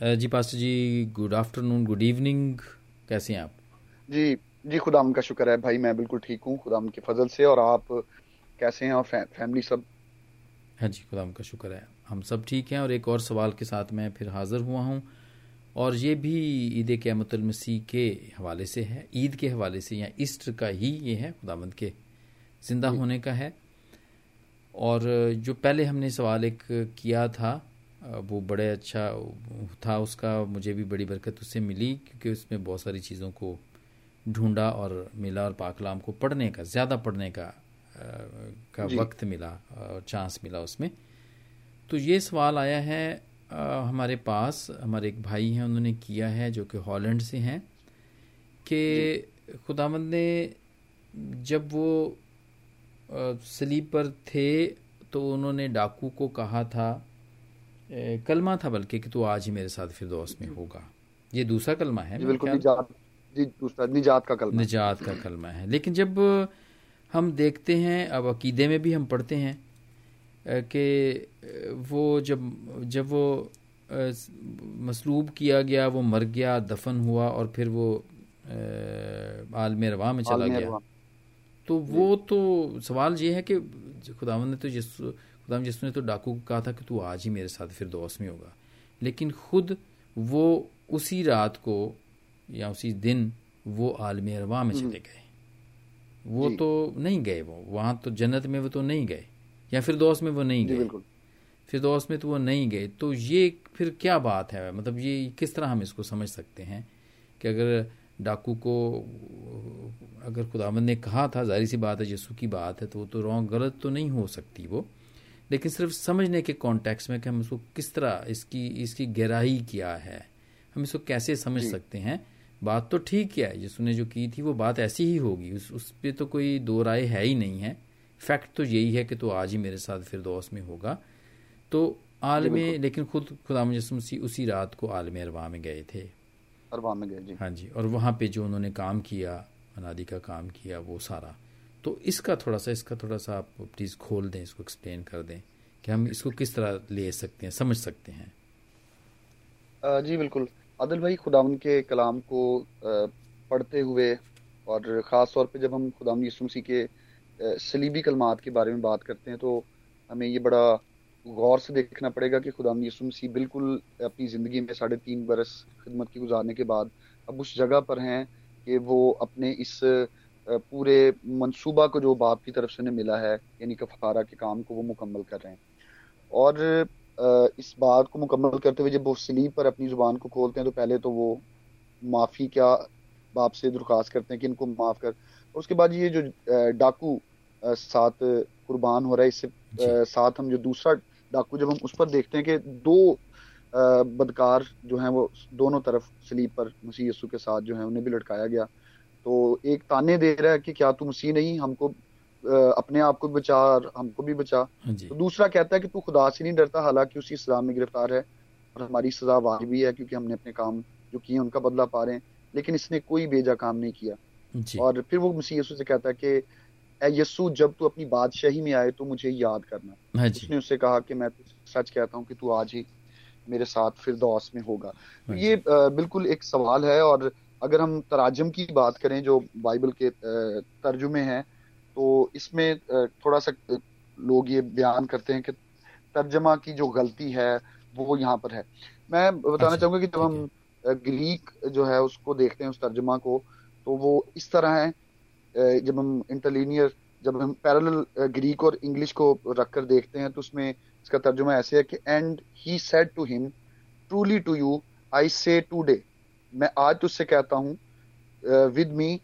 Ji pastor ji good afternoon good evening कैसे हैं आप? जी जी खुदा का शुक्र है भाई मैं बिल्कुल ठीक हूँ खुदा के फजल से। और आप कैसे हैं और फै, फैमिली सब? हाँ जी खुदा का शुक्र है। हम सब ठीक हैं और एक और सवाल के साथ मैं फिर हाज़िर हुआ हूँ। और ये भी ईद मसीह के हवाले से है ईद के हवाले से या ईस्टर का ही ये है खुदामंद के ज़िंदा होने का है। और जो पहले हमने सवाल एक किया था वो बड़े अच्छा था उसका मुझे भी बड़ी बरकत उससे मिली क्योंकि उसमें बहुत सारी चीज़ों को ढूंढा और मिला और पाकलाम को पढ़ने का ज़्यादा पढ़ने का का वक्त मिला और चांस मिला उसमें। तो ये सवाल आया है आ, हमारे पास हमारे एक भाई हैं उन्होंने किया है जो कि हॉलैंड से हैं कि खुदामंद ने जब वो पर थे तो उन्होंने डाकू को कहा था कलमा था बल्कि कि तू आज ही मेरे साथ फिर दोस्त में होगा। ये दूसरा कलमा है बिल्कुल निजात जी दूसरा निजात का कलमा। निजात का कलमा है। लेकिन जब हम देखते हैं अब अकीदे में भी हम पढ़ते हैं कि वो जब जब वो मसलूब किया गया वो मर गया दफन हुआ और फिर वो आलम रवा में चला गया तो वो तो सवाल ये है कि खुदावन ने तो जिस खुदाम जिसने ने तो डाकू को कहा था कि तू आज ही मेरे साथ फिर दोस्त में होगा। लेकिन खुद वो उसी रात को या उसी दिन वो आलम रवा में चले हम्म। गए। वो तो नहीं गए वो। वहाँ तो जन्नत में वो तो नहीं गए। या फिर दोस्त में वो नहीं गए। फिर दोस्त में तो वो नहीं गए। तो ये फिर क्या बात है? मतलब ये किस तरह हम इसको समझ सकते हैं कि अगर डाकू को अगर खुदावंद ने कहा था ज़ाहिर सी बात है यीशु की बात है तो वो तो रॉन्ग गलत तो नहीं हो सकती वो। लेकिन सिर्फ़ समझने के कॉन्टेक्स्ट में कि हम इसको किस तरह इसकी इसकी गहराई क्या है हम इसको कैसे समझ सकते हैं? बात तो ठीक है जिसने जो की थी वो बात ऐसी ही होगी उस उस पर तो कोई दो राय है ही नहीं है। फैक्ट तो यही है कि तो आज ही मेरे साथ फिर दोस्त में होगा। तो आलम लेकिन खुद खुदा मसी उसी रात को आलम अरवा में गए थे। अरवा में गए जी। हाँ जी और वहाँ पे जो उन्होंने काम किया अनादि का काम किया वो सारा। तो इसका थोड़ा सा, इसका थोड़ा सा आप प्लीज़ खोल दें, इसको एक्सप्लेन कर दें कि हम इसको किस तरह ले सकते हैं, समझ सकते हैं। जी, बिल्कुल। आदिल भाई, खुदावन के कलाम को पढ़ते हुए और ख़ास तौर पे जब हम खुदावन यसु मसीह के सलीबी कलमात के बारे में बात करते हैं तो हमें ये बड़ा गौर से देखना पड़ेगा कि खुदा यसु मसीह बिल्कुल अपनी ज़िंदगी में साढ़े तीन बरस खिदमत की गुजारने के बाद अब उस जगह पर हैं कि वो अपने इस पूरे मंसूबा को जो बाप की तरफ़ से उन्हें मिला है यानी कफारा के काम को वो मुकम्मल कर रहे हैं। और इस बात को मुकम्मल करते हुए जब वो सलीब पर अपनी ज़ुबान को खोलते हैं तो पहले तो वो माफ़ी क्या बाप से दरख्वास्त करते हैं कि इनको माफ़ कर। उसके बाद ये जो डाकू साथ कुर्बान हो रहा है इससे साथ हम जो दूसरा डाकू जब हम उस पर देखते हैं कि दो बदकार जो हैं वो दोनों तरफ़ सलीब पर मसीह यसु के साथ जो है उन्हें भी लटकाया गया। तो एक ताने दे रहा है कि क्या तू मसीह नहीं हमको अपने आप को बचा और हमको भी बचा। तो दूसरा कहता है कि तू खुदा से नहीं डरता हालाँकि उसी सजा में गिरफ़्तार है और हमारी सजा भी है क्योंकि हमने अपने काम जो किए उनका बदला पा रहे हैं लेकिन इसने कोई बेजा काम नहीं किया। और फिर वो मसीह यसु से कहता है कि यस्सु जब तू अपनी बादशाही में आए तो मुझे याद करना। हाँ उसने उससे कहा कि मैं सच कहता हूँ कि तू आज ही मेरे साथ फिर दौस में होगा। तो हाँ ये बिल्कुल एक सवाल है और अगर हम तराजम की बात करें जो बाइबल के तर्जुमे हैं तो इसमें थोड़ा सा लोग ये बयान करते हैं कि तर्जमा की जो गलती है वो यहाँ पर है। मैं बताना अच्छा, चाहूँगा कि जब हम ग्रीक जो है उसको देखते हैं उस तर्जमा को तो वो इस तरह है जब हम इंटरलीनियर जब हम पैरेलल ग्रीक और इंग्लिश को रखकर देखते हैं तो उसमें इसका तर्जुमा ऐसे है कि and he said to him truly to you I say today मैं आज तुझसे कहता हूँ विद मी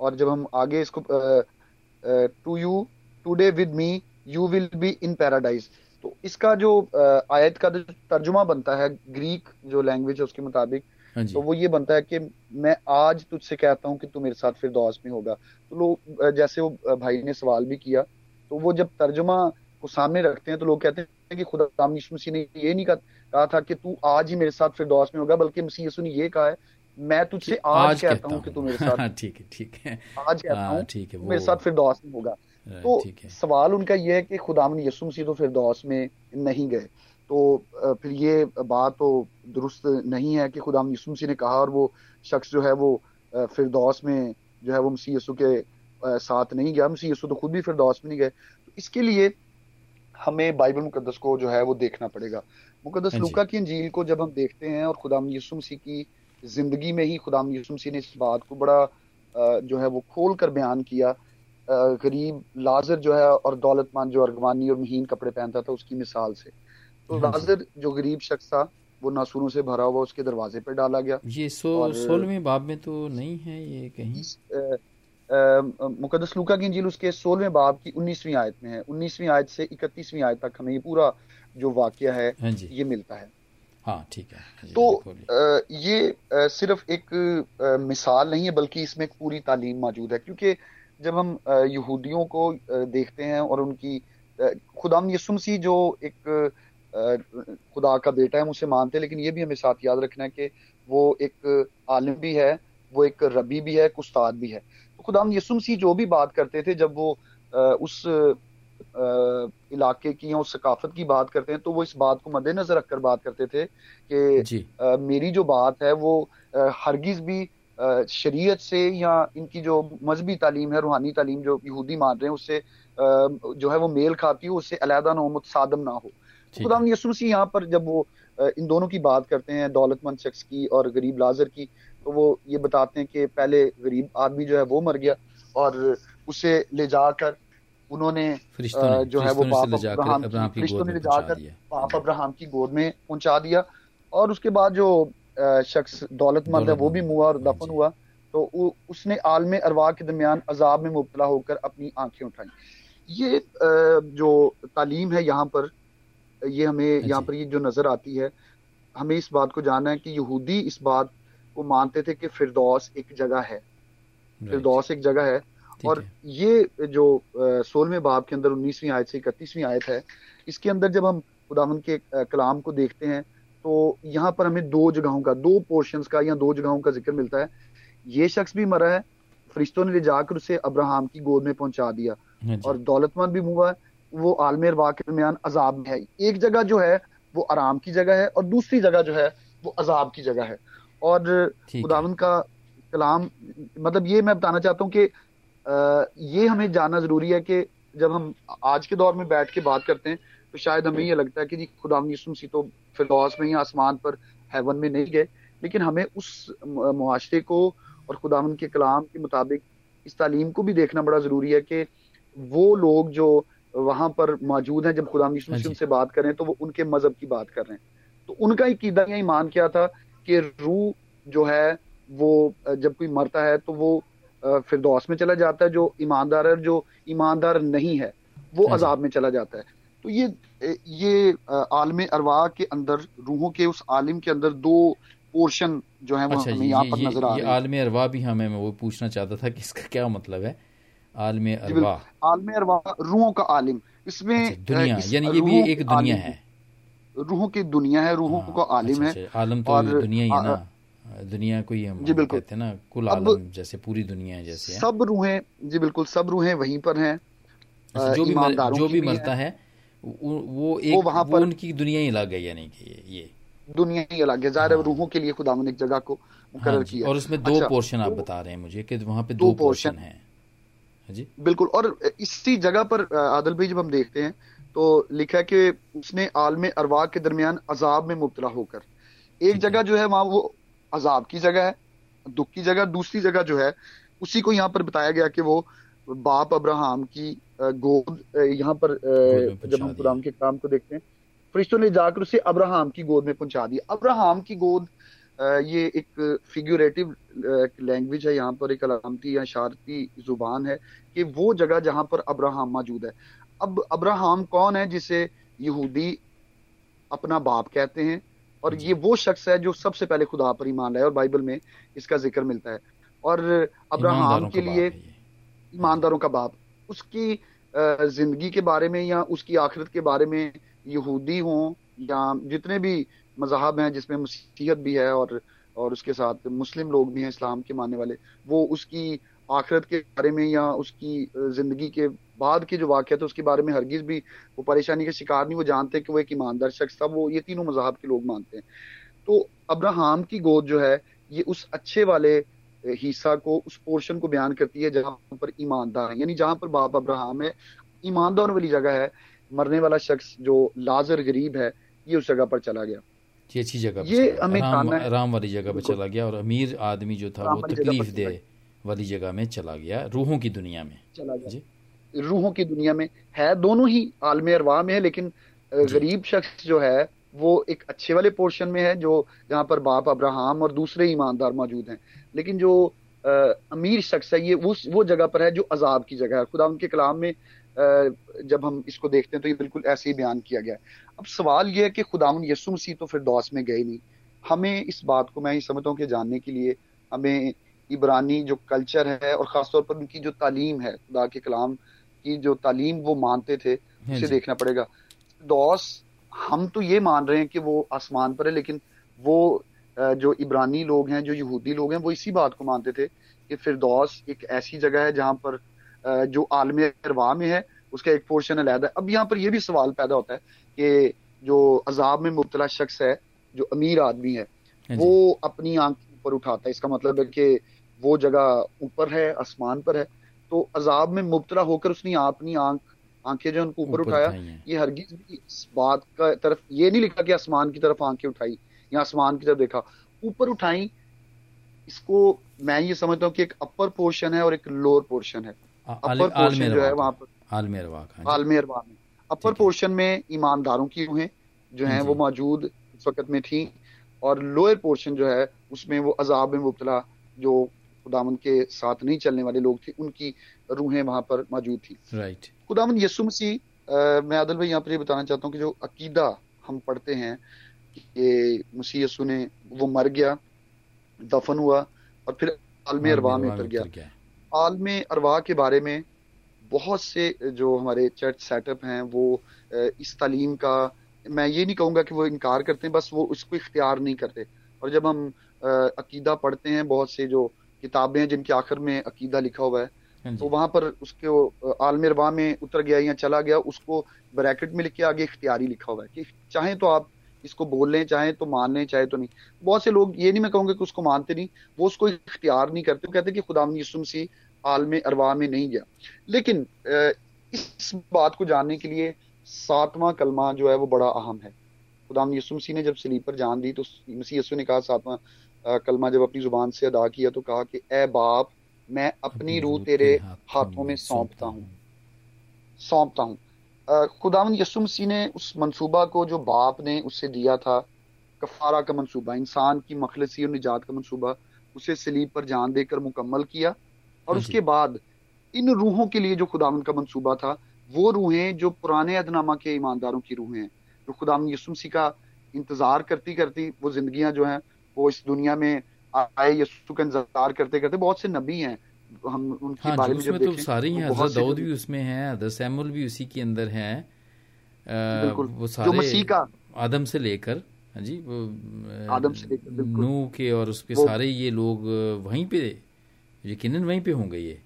और जब हम आगे इसको to you today with me you will be in paradise तो इसका जो uh, आयत का जो तर्जुमा बनता है ग्रीक जो लैंग्वेज है उसके मुताबिक हाँ तो वो ये बनता है कि मैं आज तुझसे कहता हूँ कि तू मेरे साथ फिर दौस में होगा। तो लोग जैसे वो भाई ने सवाल भी किया तो वो जब तर्जुमा को सामने रखते हैं तो लोग कहते हैं कि खुदा मसीह ने ये नहीं कहा था कि तू आज ही मेरे साथ फिर दौस में होगा बल्कि मसीह यसु ने ये कहा है मैं तुझसे आज, आज कहता हूँ कि तू मेरे साथ हाँ, ठीक है ठीक है। आज कहता हाँ, हूँ ठीक है मेरे साथ फिर दौस में होगा। तो सवाल उनका यह है कि खुदावन यसु मसीह तो फिर दौस में नहीं गए। तो फिर ये बात तो दुरुस्त नहीं है कि खुदा यसुमसी ने कहा और वो शख्स जो है वो फिरदौस में जो है वो मसीह यसु के साथ नहीं गया। मसीह यसु तो खुद भी फिरदौस में नहीं गए। तो इसके लिए हमें बाइबल मुकदस को जो है वो देखना पड़ेगा। मुकदस हाँ लुका की अंजील को जब हम देखते हैं और खुदाम यसु मसीह की ज़िंदगी में ही खुदाम यसु मसीह ने इस बात को बड़ा जो है वो खोल कर बयान किया गरीब लाजर जो है और दौलतमंद जो अरगवानी और महीन कपड़े पहनता था उसकी मिसाल से। तो हाँ लाजर जो गरीब शख्स था वो नासूरों से भरा हुआ उसके दरवाजे पर डाला गया ये सो सोलहवीं बाब में तो नहीं है ये कहीं? मुकदस लूका की इंजील उसके सोलहवें बाब की उन्नीसवीं आयत में है। उन्नीसवीं आयत से इकतीसवीं आयत तक हमें ये पूरा जो वाक्य है हाँ ये मिलता है। हाँ ठीक है। तो आ, ये सिर्फ़ एक मिसाल नहीं है बल्कि इसमें एक पूरी तालीम मौजूद है। क्योंकि जब हम यहूदियों को देखते हैं और उनकी खुदाम यसुमसी जो एक खुदा का बेटा है हम उसे मानते हैं लेकिन ये भी हमें साथ याद रखना है कि वो एक आलिम भी है वो एक रबी भी है एक उस्ताद भी है। तो खुदाम यसुमसी जो भी बात करते थे जब वो उस इलाके की या उस सकाफत की बात करते हैं तो वो इस बात को मद्देनजर रखकर बात करते थे कि मेरी जो बात है वो हरगिज भी शरीयत से या इनकी जो मजहबी तालीम है रूहानी तालीम जो यहूदी मान रहे हैं उससे जो है वो मेल खाती हो उससे अलहदा ना हो मुतसादम ना हो। खुदा यसू मसीह यहाँ पर जब वो इन दोनों की बात करते हैं दौलतमंद शख्स की और गरीब लाजर की तो वो ये बताते हैं कि पहले गरीब आदमी जो है वो मर गया और उसे ले जाकर उन्होंने जो है वो बाप अब्राहम फरिश्तों ने जाकर बाप अब्राहम की गोद में पहुँचा दिया। और उसके बाद जो शख्स दौलतमंद है वो भी मुआ और दफन हुआ। तो उसने आलम अरवा के दरमियान अजाब में मुबतला होकर अपनी आँखें उठाई। ये जो तालीम है यहाँ पर ये हमें हाँ यहाँ पर ये जो नज़र आती है हमें इस बात को जानना है कि यहूदी इस बात को मानते थे कि फिरदौस एक जगह है। फिरदौस एक जगह है। और ये जो सोलहवें बाब के अंदर उन्नीसवीं आयत से इकतीसवीं आयत है इसके अंदर जब हम खुदावन के कलाम को देखते हैं तो यहाँ पर हमें दो जगहों का दो पोर्शन का या दो जगहों का ज़िक्र मिलता है। ये शख्स भी मरा है फरिश्तों ने ले जाकर उसे अब्राहम की गोद में पहुँचा दिया। हाँ और दौलतमंद भी हुआ वो आलमेर वाह के दरमियान अजाब में है। एक जगह जो है वो आराम की जगह है और दूसरी जगह जो है वो अजाब की जगह है। और खुदावन का कलाम मतलब ये मैं बताना चाहता हूँ कि ये हमें जानना ज़रूरी है कि जब हम आज के दौर में बैठ के बात करते हैं तो शायद हमें ये लगता है कि जी खुदा सी तो फिरदौस में ही आसमान पर हेवन में नहीं गए लेकिन हमें उस मुआरे को और खुदा के कलाम के मुताबिक इस तालीम को भी देखना बड़ा ज़रूरी है कि वो लोग जो वहाँ पर मौजूद हैं जब खुदा हाँ से बात करें तो वो उनके मज़हब की बात कर रहे हैं। तो उनका ईदा या ईमान क्या था कि रूह जो है वो जब कोई मरता है तो वो फिरदौस में चला जाता है जो ईमानदार है जो ईमानदार नहीं है वो हाँ अजाब में चला जाता है। तो ये ये आलम अरवा के अंदर रूहों के उस आलिम के अंदर दो पोर्शन जो है अच्छा, हमें यहाँ पर नज़र आ रहे हैं। आलम अरवा भी हमें वो पूछना चाहता था कि इसका क्या मतलब है? आलम अरवा। आलम अरवा रूहों का आलिम। इसमें अच्छा, दुनिया यानी ये भी एक दुनिया है। रूहों की दुनिया है रूहों हाँ, का आलिम अच्छा, है। अच्छा, आलम तो दुनिया ही ना। दुनिया को ही हम जी बिल्कुल। कहते हैं ना कुल आलम जैसे पूरी दुनिया है जैसे। सब रूहें जी बिल्कुल सब रूहें वहीं पर हैं जो भी मर, जो भी मरता है। वो एक वो वहाँ पर उनकी दुनिया ही अलग है यानी कि ये, दुनिया ही अलग है। ज़ाहिर हाँ। रूहों के लिए खुदा ने एक जगह को मुकर हाँ किया। और उसमें दो अच्छा, पोर्शन आप बता रहे हैं मुझे कि वहाँ पे दो, दो पोर्शन है। हाँ जी। बिल्कुल और इसी जगह पर आदल भाई जब हम देखते हैं तो लिखा है कि उसने आलम अरवा के दरमियान अजाब में मुबतला होकर एक जगह जो है वहाँ वो अजाब की जगह है दुख की जगह दूसरी जगह जो है उसी को यहाँ पर बताया गया कि वो बाप अब्राहम की गोद यहाँ पर जब हम खुदाम के काम को देखते हैं फरिश्तों ने जाकर उसे अब्राहम की गोद में पहुँचा दिया अब्राहम की गोद ये एक फिगुरेटिव लैंग्वेज है यहाँ पर एक अलामती या शारती ज़ुबान है कि वो जगह जहाँ पर अब्राहम मौजूद है। अब अब्राहम कौन है जिसे यहूदी अपना बाप कहते हैं? और ये वो शख्स है जो सबसे पहले खुदा पर ईमान लाए और बाइबल में इसका ज़िक्र मिलता है। और अब्राहम के लिए ईमानदारों का बाप। उसकी ज़िंदगी के बारे में या उसकी आखिरत के बारे में यहूदी हों या जितने भी मज़हब हैं जिसमें मसीहत भी है और और उसके साथ मुस्लिम लोग भी हैं इस्लाम के मानने वाले वो उसकी आखिरत के बारे में या उसकी ज़िंदगी के बाद के जो वाक्य थे उसके बारे में हरगिज भी वो परेशानी का शिकार नहीं वो जानते कि वो एक ईमानदार शख्स था वो ये तीनों मजाहब के लोग मानते हैं। तो अब्राहम की गोद जो है ये उस अच्छे वाले हिस्सा को उस पोर्शन को बयान करती है जहाँ पर ईमानदार है। यानी जहाँ पर बाप अब्राहम है ईमानदार वाली जगह है मरने वाला शख्स जो लाजर गरीब है ये उस जगह पर चला गया। ये अच्छी जगह ये हमें राम, राम वाली जगह पर चला गया और अमीर आदमी जो था वो तकलीफ़ दे वाली जगह में चला गया रूहों की दुनिया में। चला गया। जी। रूहों की दुनिया में है दोनों ही आलम अरवा में है लेकिन गरीब शख्स जो है वो एक अच्छे वाले पोर्शन में है जो जहाँ पर बाप अब्राहम और दूसरे ईमानदार मौजूद हैं। लेकिन जो आ, अमीर शख्स है ये उस वो जगह पर है जो अजाब की जगह है। खुदा उनके कलाम में आ, जब हम इसको देखते हैं तो ये बिल्कुल ऐसे ही बयान किया गया है। अब सवाल ये है कि खुदा यसु मसीह तो फिर दौस में गए नहीं। हमें इस बात को मैं ही समझता हूँ कि जानने के लिए हमें इबरानी जो कल्चर है और ख़ासतौर पर उनकी जो तालीम है खुदा के कलाम की जो तालीम वो मानते थे हाँ उसे देखना पड़ेगा। दौस हम तो ये मान रहे हैं कि वो आसमान पर है लेकिन वो जो इबरानी लोग हैं जो यहूदी लोग हैं वो इसी बात को मानते थे कि फिरदौस एक ऐसी जगह है जहाँ पर जो आलम अरवा में है उसका एक पोर्शन अलहदा है। अब यहाँ पर यह भी सवाल पैदा होता है कि जो अजाब में मुबतला शख्स है जो अमीर आदमी है हाँ वो अपनी आँख ऊपर उठाता है। इसका मतलब है कि वो जगह ऊपर है आसमान पर है तो अजाब में मुबतला होकर उसने अपनी आँख आँखें जो उनको ऊपर उठाया। ये हरगिज भी इस बात का तरफ़ ये नहीं लिखा कि आसमान की तरफ़ आँखें उठाई या आसमान की तरफ़ देखा। ऊपर उठाई इसको मैं ये समझता हूँ कि एक अपर पोर्शन है और एक लोअर पोर्शन है। अपर पोर्शन जो है वहाँ पर आलमेर में। अपर पोर्शन में ईमानदारों की रूहें जो है वो मौजूद इस वक्त में थी और लोअर पोर्शन जो है उसमें वो अजाब में मुबतला जो खुदावन के साथ नहीं चलने वाले लोग थे उनकी रूहें वहाँ पर मौजूद थी। Right right. खुदावन यसु मसीह मैं आदल भाई यहाँ पर ये बताना चाहता हूँ कि जो अकीदा हम पढ़ते हैं कि मसीह यसु ने वो मर गया दफन हुआ और फिर आलम अरवा में उतर गया। आलम अरवा के बारे में बहुत से जो हमारे चर्च सेटअप हैं वो इस तालीम का मैं ये नहीं कहूँगा कि वो इनकार करते हैं बस वो उसको इख्तियार नहीं करते। और जब हम अकीदा पढ़ते हैं बहुत से जो किताबें हैं जिनके आखिर में अकीदा लिखा हुआ है। हाँ तो वहाँ पर उसके आलम रबा में उतर गया या चला गया उसको ब्रैकेट में लिख के आगे इख्तियारी लिखा हुआ है कि चाहे तो आप इसको बोल लें चाहे तो मान लें चाहे तो नहीं। बहुत से लोग ये नहीं मैं कहूँगा कि उसको मानते नहीं वो उसको इख्तियार नहीं करते कहते कि खुदा यसुम सी आलम अरवा में नहीं गया। लेकिन इस बात को जानने के लिए सातवां कलमा जो है वो बड़ा अहम है। खुदा यसुम सी ने जब सलीब पर जान दी तो मसीह यसु ने कहा सातवां कलमा जब अपनी ज़ुबान से अदा किया तो कहा कि ए बाप मैं अपनी रूह तेरे हाथों में सौंपता हूँ। सौंपता हूँ। खुदावन यसुम सी ने उस मंसूबा को जो बाप ने उससे दिया था कफारा का मंसूबा इंसान की मखलसी और निजात का मंसूबा उसे सलीब पर जान देकर मुकम्मल किया और हाँ उसके बाद इन रूहों के लिए जो खुदावन का मंसूबा था वो रूहें जो पुराने अदनामा के ईमानदारों की रूहें हैं। जो खुदावन यसुम सी का इंतज़ार करती करती वो जिंदगियाँ जो हैं वो इस दुनिया में आए यसु का इंतज़ार करते करते बहुत से नबी हैं। हम उनके हाँ, बारे में जब तो सारे हैं हज़रत दाऊद भी उसमें हैं हज़रत सैमुल भी उसी के अंदर हैं। वो सारे जो मसीह का आदम से लेकर हाँ जी वो आदम से लेकर नू के और उसके सारे ये लोग वहीं पे यकीनन वहीं पे होंगे ये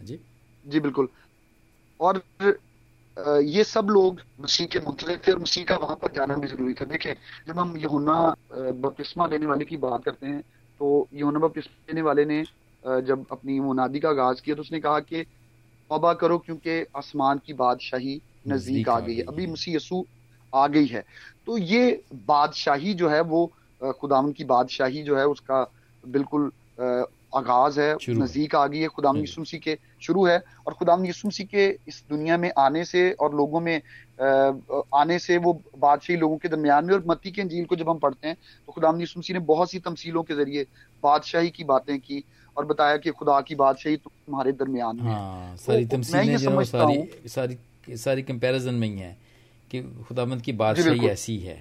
हाँ जी। जी बिल्कुल। और ये सब लोग मसीह के मुतले थे और मसीह का वहाँ पर जाना भी ज़रूरी था। देखें जब हम यहुना बपतिस्मा लेने वाले की बात करते हैं तो यहुना बपतिस्मा लेने वाले ने जब अपनी मुनादी का आगाज़ किया तो उसने कहा कि तौबा करो क्योंकि आसमान की बादशाही नज़दीक आ गई है। अभी मसीह यसू आ गई है। तो ये बादशाही जो है वो खुदाम की बादशाही जो है उसका बिल्कुल आगाज़ है नज़दीक आ गई है खुदाम। यसुमसी के शुरू है। और खुदाम यसुमसी के इस दुनिया में आने से और लोगों में आने से वो बादशाही लोगों के दरमियान में और मत्ती के अंजील को जब हम पढ़ते हैं तो खुदाम यसुमसी ने बहुत सी तमसीलों के ज़रिए बादशाही की बातें की और बताया कि खुदा की बादशाही तुम्हारे दरमियान में हाँ, सारी तो सारी सारी सारी कंपैरिजन में ही है कि खुदामंद की बादशाही ऐसी है।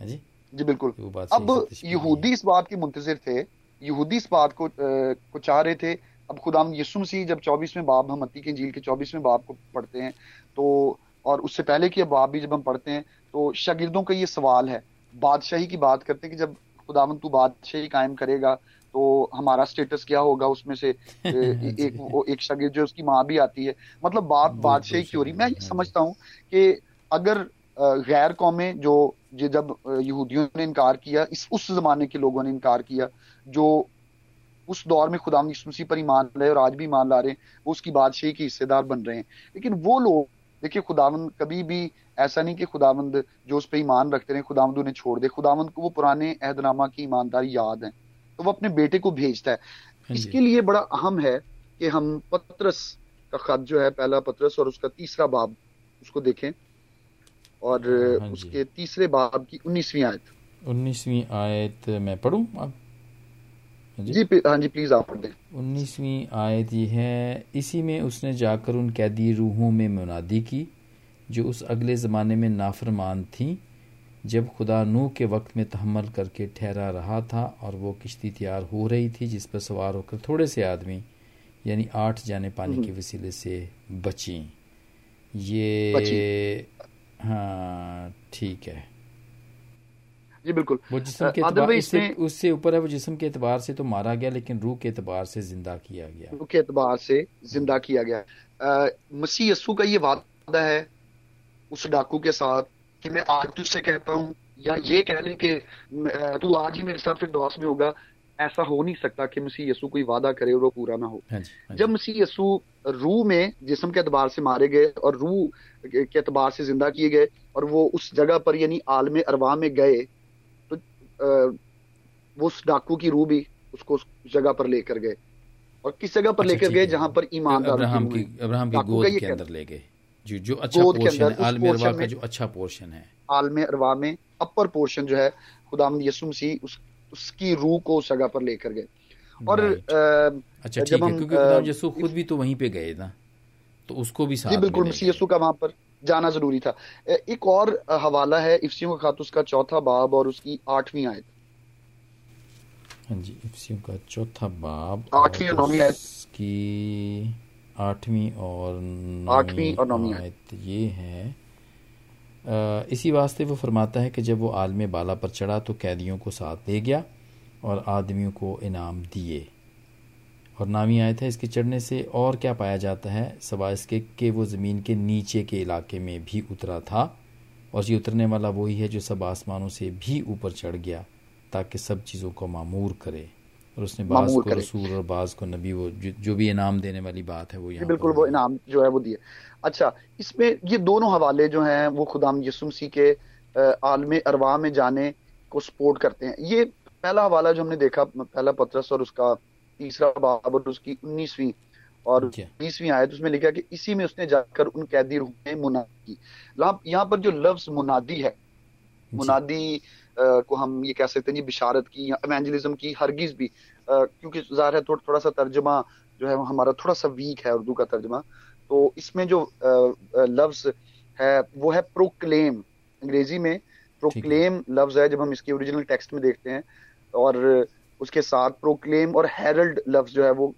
जी? जी बिल्कुल। अब यहूदी इस बात के मुंतजर थे यहूदी इस बात को को चाह रहे थे। अब खुदाम यसु मसीह जब चौबीसवें बाब हम मत्ती के झील के चौबीसवें बाब को पढ़ते हैं तो और उससे पहले की बाब भी जब हम पढ़ते हैं तो शागिर्दों का ये सवाल है। बादशाही की बात करते हैं कि जब खुदावन तू बादशाही कायम करेगा तो हमारा स्टेटस क्या होगा उसमें से? एक वो एक शगिर जो उसकी माँ भी आती है। मतलब बात बादशाही की हो। रही मैं ये समझता हूँ कि अगर गैर कौमें जो जब यहूदियों ने इनकार किया इस उस जमाने के लोगों ने इनकार किया जो उस दौर में खुदा मसीह पर ईमान लाए और आज भी ईमान ला रहे हैं वो उसकी बादशाही के हिस्सेदार बन रहे हैं। लेकिन वो लोग देखिए खुदावंद कभी भी ऐसा नहीं कि खुदावंद जो उस पर ईमान रखते रहे खुदावंद उन्हें छोड़ दे। खुदावंद को वो पुराने अहदनामा की ईमानदारी याद है। तो वो अपने बेटे को भेजता है। हाँ इसके लिए बड़ा अहम है कि हम पत्रस का खत जो है पहला पत्रस और उसका तीसरा बाब उसको देखें। और हाँ उसके तीसरे बाब की उन्नीसवीं आयत। उन्नीसवीं आयत मैं पढ़ू? अब जी हाँ जी प्लीज़ आप पढ़ दें उन्नीसवीं आयत ये है इसी में उसने जाकर उन कैदी रूहों में मुनादी की जो उस अगले ज़माने में नाफरमान थीं जब खुदा नूह के वक्त में तहमल करके ठहरा रहा था और वो किश्ती तैयार हो रही थी जिस पर सवार होकर थोड़े से आदमी यानी आठ जाने पानी हम्म। के वसीले से बची ये बची। हाँ ठीक है जी बिल्कुल। वो जिसम के से उससे ऊपर है वो जिसम के एतबार से तो मारा गया लेकिन रूह के एतबार से ज़िंदा किया गया। रूह के एतबार से ज़िंदा किया गया। मसीह यस्सु का ये वादा है उस डाकू के साथ कि मैं आज तुझसे कहता हूँ या ये कह लें कि तू आज ही मेरे साथ फिर दोस्त में होगा ऐसा हो नहीं सकता कि मसीह यसु कोई वादा करे और वो पूरा ना हो। हाँ हाँ जब मसीह यसु रूह में जिसम के अतबार से मारे गए और रूह के अतबार से ज़िंदा किए गए और वो उस जगह पर यानी आलम अरवा में गए उस डाकू की रूह भी उसको उस जगह पर लेकर गए। और किस जगह पर अच्छा, लेकर गए? जहाँ पर ईमानदार अब्राहम की अब्राहम की गोद के अंदर ले गए। जो जो अच्छा पोर्शन है आलम अरवा का जो अच्छा पोर्शन है। आलम अरवा में अपर पोर्शन जो है खुदाम उस उसकी रूह को उस जगह पर लेकर गए। और अच्छा ठीक है क्योंकि यसु खुद भी तो वहीं पे गए ना तो उसको भी साथ बिल्कुल मसीह यसु का वहाँ पर जाना ज़रूरी था। एक और हवाला है इफ्सियों का खात उसका चौथा बाब और उसकी आठवीं आयत। हाँ जी इफ्सियों का चौथा बाब आठवीं और नौवीं आयत। की आठवीं और आठवीं और नौवीं आयत। ये है। इसी वास्ते वो फरमाता है कि जब वो आलम बाला पर चढ़ा तो कैदियों को साथ ले गया और आदमियों को इनाम दिए। और नामी आयत है इसके चढ़ने से। और क्या पाया जाता है? सवा इसके कि वो ज़मीन के नीचे के इलाके में भी उतरा था। और ये उतरने वाला वही है जो सब आसमानों से भी ऊपर चढ़ गया ताकि सब चीज़ों को मामूर करे। और उसने बाज को रसूल और बाज को नबी वो जो, जो भी इनाम देने वाली बात है वो यहाँ बिल्कुल वो इनाम जो है वो दिए। अच्छा इसमें ये दोनों हवाले जो हैं वो खुदाम यसुमसी के आलम अरवा में जाने को सपोर्ट करते हैं। ये पहला हवाला जो हमने देखा पहला पत्रस और उसका तीसरा बाब और उसकी उन्नीसवीं और बीसवीं आयत उसमें लिखा कि इसी में उसने जाकर उन कैदी रूह में मुनादी यहाँ पर जो लफ्ज मुनादी है मुनादी को हम ये कह सकते हैं जी बिशारत की या इवेंजलिज्म की हरगिज भी क्योंकि ज़ाहिर है थोड़ा थोड़ा सा तर्जमा जो है हमारा थोड़ा सा वीक है उर्दू का तर्जमा। तो इसमें जो लफ्ज है वो है प्रोक्लेम अंग्रेज़ी में प्रोक्लेम लफ्ज है जब हम इसके ओरिजिनल टेक्स्ट में देखते हैं और उसके साथ प्रोक्लेम और हेरल्ड लफ्ज जो है वो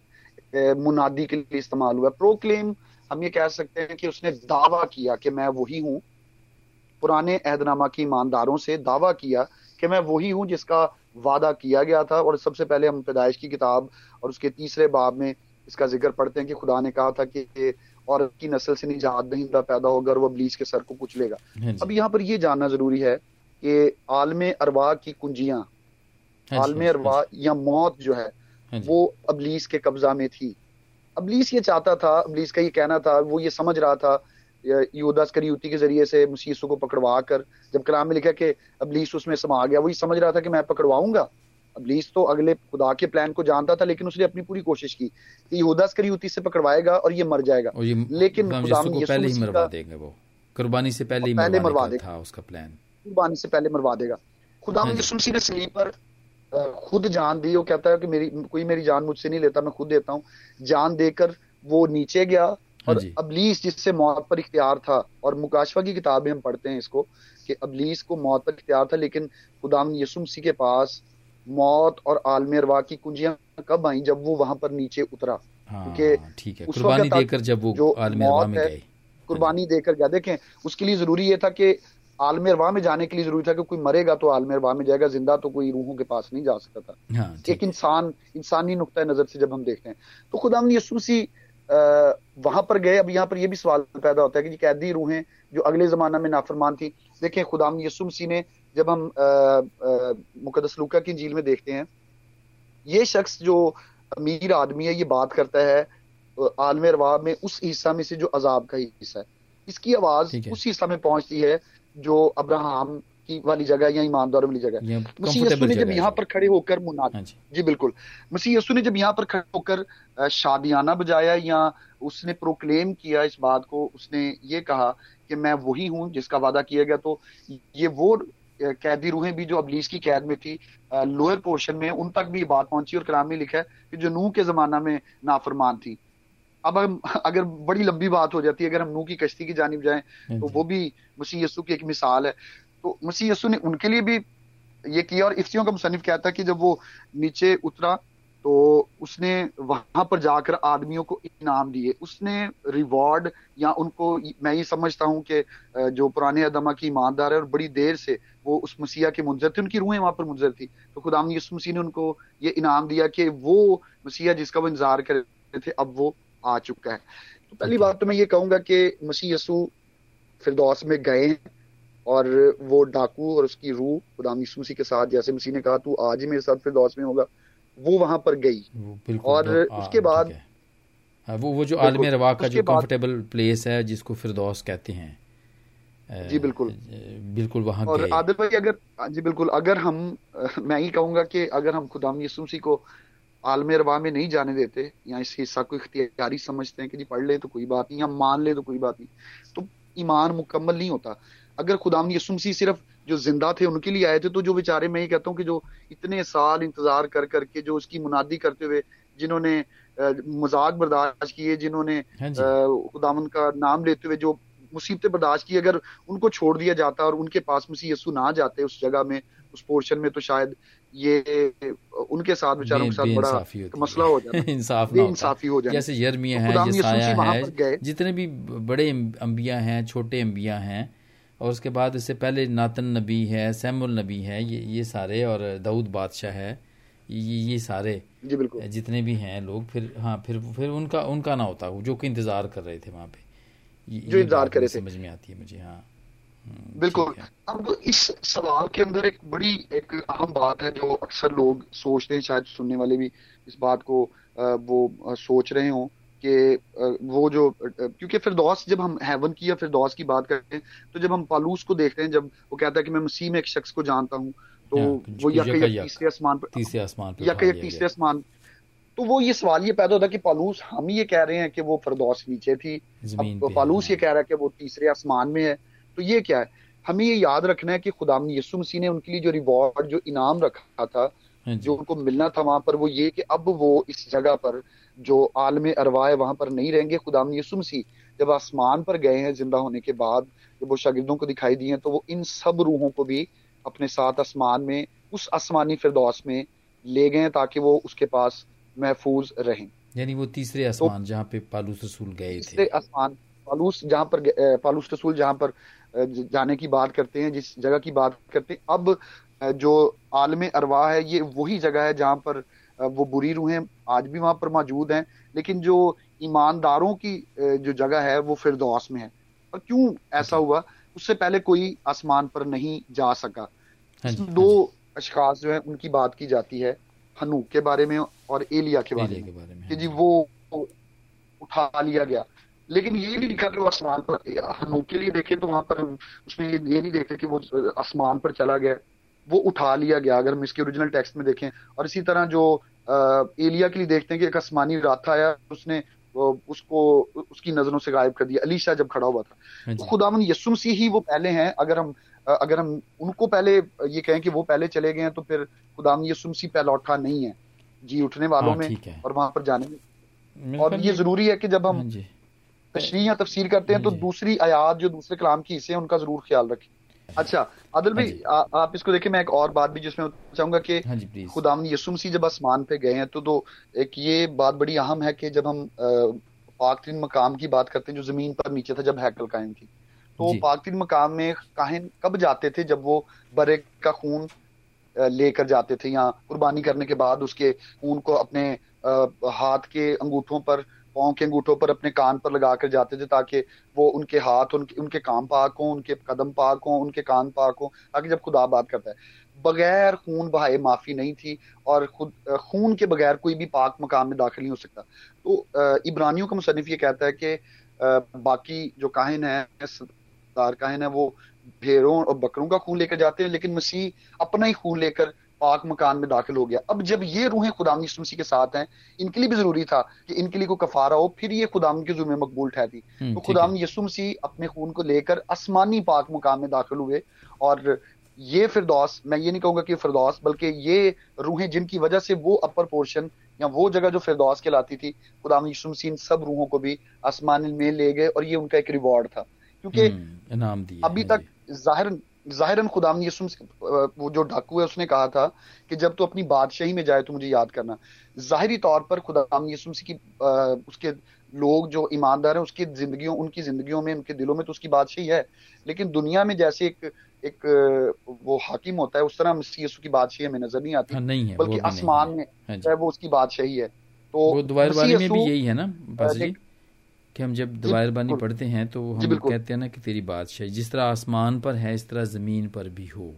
मुनादी के लिए इस्तेमाल हुआ। है प्रोक्लेम हम ये कह सकते हैं कि उसने दावा किया कि मैं वही हूँ। पुराने अहदनामा की ईमानदारों से दावा किया कि मैं वही हूँ जिसका वादा किया गया था। और सबसे पहले हम पैदाइश की किताब और उसके तीसरे बाब में इसका ज़िक्र पढ़ते हैं कि खुदा ने कहा था कि औरत की नस्ल से निजात दहिंदा पैदा होगा और वह ब्लीच के सर को कुचलेगा। हाँ अब यहाँ पर यह जानना ज़रूरी है कि आलम अरवा की कुंजियाँ आलम हाँ अरवा या मौत जो है वो अबलीस के कब्जा में थी। अबलीस ये चाहता था अबलीस का ये कहना था वो ये समझ रहा था यूदास करियुती के ज़रिए से मसीसु को पकड़वा कर जब कलाम में लिखा कि अबलीस उसमें समा गया वही समझ रहा था कि मैं पकड़वाऊँगा। अबलीस तो अगले खुदा के प्लान को जानता था लेकिन उसने अपनी पूरी कोशिश की कि यहूदास करियुती से पकड़वाएगा और ये मर जाएगा। ये लेकिन पहले ही मरवा देंगे वो। कुर्बानी से पहले ही पहले मरवा देगा। था उसका प्लान कुर्बानी से पहले मरवा देगा। खुदा हाँ ने सलीब पर खुद जान दी वो कहता है कि मेरी कोई मेरी जान मुझसे नहीं लेता मैं खुद देता हूँ। जान देकर वो नीचे गया और अबलीस जिससे मौत पर इख्तियार था और मुकाशवा की किताब में हम पढ़ते हैं इसको कि अबलीस को मौत पर इख्तियार था लेकिन खुदाम यसुमसी के पास मौत और आलम अरवा की कुंजियाँ कब आई? जब वो वहाँ पर नीचे उतरा। हाँ, क्योंकि कुर्बानी देकर जब वो जो मौत है कुर्बानी देकर गया। देखें उसके लिए ज़रूरी ये था कि आलम अरवा में जाने के लिए ज़रूरी था कि कोई मरेगा तो आलम अरवा में जाएगा ज़िंदा तो कोई रूहों के पास नहीं जा सकता था। हाँ, एक इंसान इंसानी नुकता नज़र से जब हम देखते हैं। तो खुदा यसुसी वहाँ पर गए। अब यहाँ पर यह भी सवाल पैदा होता है कि कैदी रूहें जो अगले जमाना में नाफरमान थी देखें खुदाम यसुमसी ने जब हम मुकदस लुका की झील में देखते हैं ये शख्स जो अमीर आदमी है ये बात करता है आलम रवा में उस हिस्सा में से जो अजाब का हिस्सा है। इसकी आवाज़ उस हिस्सा में पहुँचती है जो अब्राहम की वाली जगह या ईमानदारों वाली जगह मसीह यसु ने जब यहाँ पर खड़े होकर मुनाद हाँ जी।, जी बिल्कुल। मसीह यसु ने जब यहाँ पर खड़े होकर शादियाना बजाया या उसने प्रोक्लेम किया इस बात को उसने ये कहा कि मैं वही हूँ जिसका वादा किया गया। तो ये वो कैदी रूहें भी जो अबलीस की कैद में थी लोअर पोर्शन में उन तक भी बात पहुँची और कलाम में लिखा है कि जो नूह के जमाना में नाफरमान थी। अब हम अगर बड़ी लंबी बात हो जाती है अगर हम नूह की कश्ती की जानब जाएँ हाँ तो वो भी मसीह यस्सु की एक मिसाल है। तो मसीह यस्सु ने उनके लिए भी ये किया और इफ्तियों का मुसनफ कहता है कि जब वो नीचे उतरा तो उसने वहाँ पर जाकर आदमियों को इनाम दिए। उसने रिवॉर्ड या उनको मैं ये समझता हूँ कि जो पुराने अदमा की ईमानदार है और बड़ी देर से वो उस मसीहा के मुंजर थे उनकी रूहें वहाँ पर मुंजर थी। तो खुदाम यस मसीह ने उनको ये इनाम दिया कि वो मसीहा जिसका वो इंतज़ार कर रहे थे अब वो आ चुका है। तो पहली बात तो मैं ये कहूँगा कि मसीह यसू फिरदौस में गए और वो डाकू और उसकी रूह खुदाम यीशु के साथ जैसे मसीह ने कहा तू आज ही मेरे साथ फिरदौस में होगा। वो वहाँ पर गई। और उसके बाद वो वो जो आलम रवा का जो कंफर्टेबल प्लेस है जिसको फिरदौस कहते हैं। जी बिल्कुल। बिल्कुल वहाँ और आदिल भाई अगर जी बिल्कुल। अगर हम मैं ही कहूँगा कि अगर हम खुदाम यसुसी को आलम रवा में नहीं जाने देते या इस हिस्सा को इख्तियारी समझते हैं कि जी पढ़ ले तो कोई बात नहीं या मान ले तो कोई बात नहीं तो ईमान मुकम्मल नहीं होता। अगर खुदाम यसुमसी सिर्फ़ जो ज़िंदा थे उनके लिए आए थे तो जो बेचारे मैं ये कहता हूँ कि जो इतने साल इंतज़ार कर करके जो उसकी मुनादी करते हुए जिन्होंने मज़ाक बर्दाश्त किए जिन्होंने हाँ खुदावन का नाम लेते हुए जो मुसीबतें बर्दाश्त की अगर उनको छोड़ दिया जाता और उनके पास मसीह यसु ना जाते उस जगह में उस पोर्शन में तो शायद ये उनके साथ बेचारों के साथ बड़ा मसला हो जाता इंसाफ इंसाफी हो जाए जैसे यर्मिया तो है जसाया है जितने भी बड़े अंबिया हैं छोटे अंबिया हैं और उसके बाद इससे पहले नातन नबी है सैमुल नबी है ये ये सारे और दाऊद बादशाह है ये ये सारे जी बिल्कुल। जितने भी हैं लोग फिर हाँ फिर फिर उनका उनका ना होता जो कि इंतज़ार कर रहे थे वहाँ पे। जो इंतज़ार कर रहे थे। समझ में आती है मुझे हाँ। बिल्कुल। अब इस सवाल के अंदर एक बड़ी एक अहम बात है जो अक्सर लोग सोचते हैं शायद सुनने वाले भी इस बात को वो सोच रहे हों कि वो जो क्योंकि फिरदौस जब हम हेवन की या फिरदौस की बात करते हैं तो जब हम पालूस को देखते हैं जब वो कहता है कि मैं मसीह में एक शख्स को जानता हूँ तो हाँ, वो या कहीं तीसरे आसमान पर तीसरे आसमान या कहीं तीसरे आसमान तो वो ये सवाल ये पैदा होता है कि पालूस हम ये कह रहे हैं कि वो फिरदौस नीचे थी। अब पालूस ये कह रहा है कि वो तीसरे आसमान में है। तो ये क्या है? हमें ये याद रखना है कि खुदाम यसु मसीह ने उनके लिए जो रिवॉर्ड जो इनाम रखा था हाँ जो। उनको मिलना था वहाँ पर वो ये कि अब वो इस जगह पर जो आलम अरवा है वहाँ पर नहीं रहेंगे। खुदाम यसु मसीह जब आसमान पर गए हैं ज़िंदा होने के बाद जब वो शागिर्दों को दिखाई दिए तो वो इन सब रूहों को भी अपने साथ आसमान में उस आसमानी फिरदौस में ले गए ताकि वो उसके पास महफूज रहें। यानी वो तीसरे तो आसमान तो, जहाँ पे पालूस रसूल गए थे। आसमान पालूस जहाँ पर पालूस रसूल जहाँ पर जाने की बात करते हैं जिस जगह की बात करते हैं अब जो आलम अरवा है ये वही जगह है जहाँ पर वो बुरी रूहें आज भी वहाँ पर मौजूद हैं लेकिन जो ईमानदारों की जो जगह है वो फिरदौस में है। और क्यों ऐसा हुआ? उससे पहले कोई आसमान पर नहीं जा सका। हाँ दो हाँ अशखास जो है उनकी बात की जाती है हनूक के बारे में और एलिया के बारे में, में कि जी हाँ। वो उठा लिया गया। लेकिन ये नहीं लिखा कि वो आसमान पर हनूक के लिए देखे तो वहाँ पर उसमें ये नहीं देखते कि वो आसमान पर चला गया। वो उठा लिया गया अगर हम इसके ओरिजिनल टेक्स्ट में देखें। और इसी तरह जो एलिया के लिए देखते हैं कि एक आसमानी रात आया उसने उसको उसकी नज़रों से गायब कर दिया। अलीशा जब खड़ा हुआ था हाँ तो खुदावन यसुम सी ही वो पहले हैं। अगर हम अगर हम उनको पहले ये कहें कि वो पहले चले गए हैं तो फिर खुदावन यसुम सी पहला उठा नहीं है। जी उठने वालों हाँ, में और वहाँ पर जाने में। और ये ज़रूरी है कि जब हम हाँ तशरी या तफसीर करते हैं तो दूसरी आयात जो दूसरे कलाम की हिस्से हैं उनका ज़रूर ख्याल रखें। अच्छा आदिल भाई हाँ आप इसको देखें मैं एक और बात भी जिसमें चाहूँगा कि हाँ खुदाम यसुम सी जब आसमान पे गए हैं तो तो एक ये बात बड़ी अहम है कि जब हम पाक तीन मकाम की बात करते हैं जो ज़मीन पर नीचे था जब हैकल कायम थी तो पाकिन मकाम में काहिन कब जाते थे? जब वो बरे का खून लेकर जाते थे या कुर्बानी करने के बाद उसके खून को अपने हाथ के अंगूठों पर पाँव के अंगूठों पर अपने कान पर लगा कर जाते थे ताकि वो उनके हाथ, उनके उनके काम पाक हों, उनके कदम पाक हों, उनके कान पाक हों, ताकि जब खुदा बात करता है। बगैर खून बहाए माफ़ी नहीं थी और खुद खून के बगैर कोई भी पाक मकाम में दाखिल नहीं हो सकता। तो इब्रानियों का मुसनफ ये कहता है कि बाकी जो काहिन है, सरदार काहिन है, वो भेड़ों और बकरों का खून लेकर जाते हैं, लेकिन मसीह अपना ही खून लेकर पाक मकान में दाखिल हो गया। अब जब ये रूहें खुदाम मसीह के साथ हैं इनके लिए भी ज़रूरी था कि इनके लिए कोई कफारा हो फिर ये खुदाम के जुम्मे मकबूल ठहरती हम्म, तो खुदाम यसु मसीह अपने खून को लेकर आसमानी पाक मकान में दाखिल हुए और ये फिरदौस मैं ये नहीं कहूँगा कि फिरदौस बल्कि ये रूहें जिनकी वजह से वो अपर पोर्शन या वो जगह जो फिरदौस कहलाती थी खुदाम यसु मसीह सब रूहों को भी आसमान में ले गए और ये उनका एक रिवॉर्ड था। क्योंकि हम्म, अभी तक ज़ाहिर जाहिरन खुदाम यसुम वो जो डाकू है उसने कहा था कि जब तू अपनी बादशाही में जाए तो मुझे याद करना। जाहिरी तौर पर खुदाम यसुम की उसके लोग जो ईमानदार हैं उसकी ज़िंदगी उनकी जिंदगियों में उनके दिलों में तो उसकी बादशाही है। लेकिन दुनिया में जैसे एक एक वो हाकिम होता है उस तरह मसीह यसु की बादशाही हमें नज़र नहीं आती। हाँ, नहीं है, बल्कि आसमान में चाहे वो उसकी बादशाही है। तो में भी यही है ना कि हम जब दवायर बानी पढ़ते हैं तो हम कहते हैं ना कि तेरी बादशाही जिस तरह आसमान पर है इस तरह ज़मीन पर भी हो।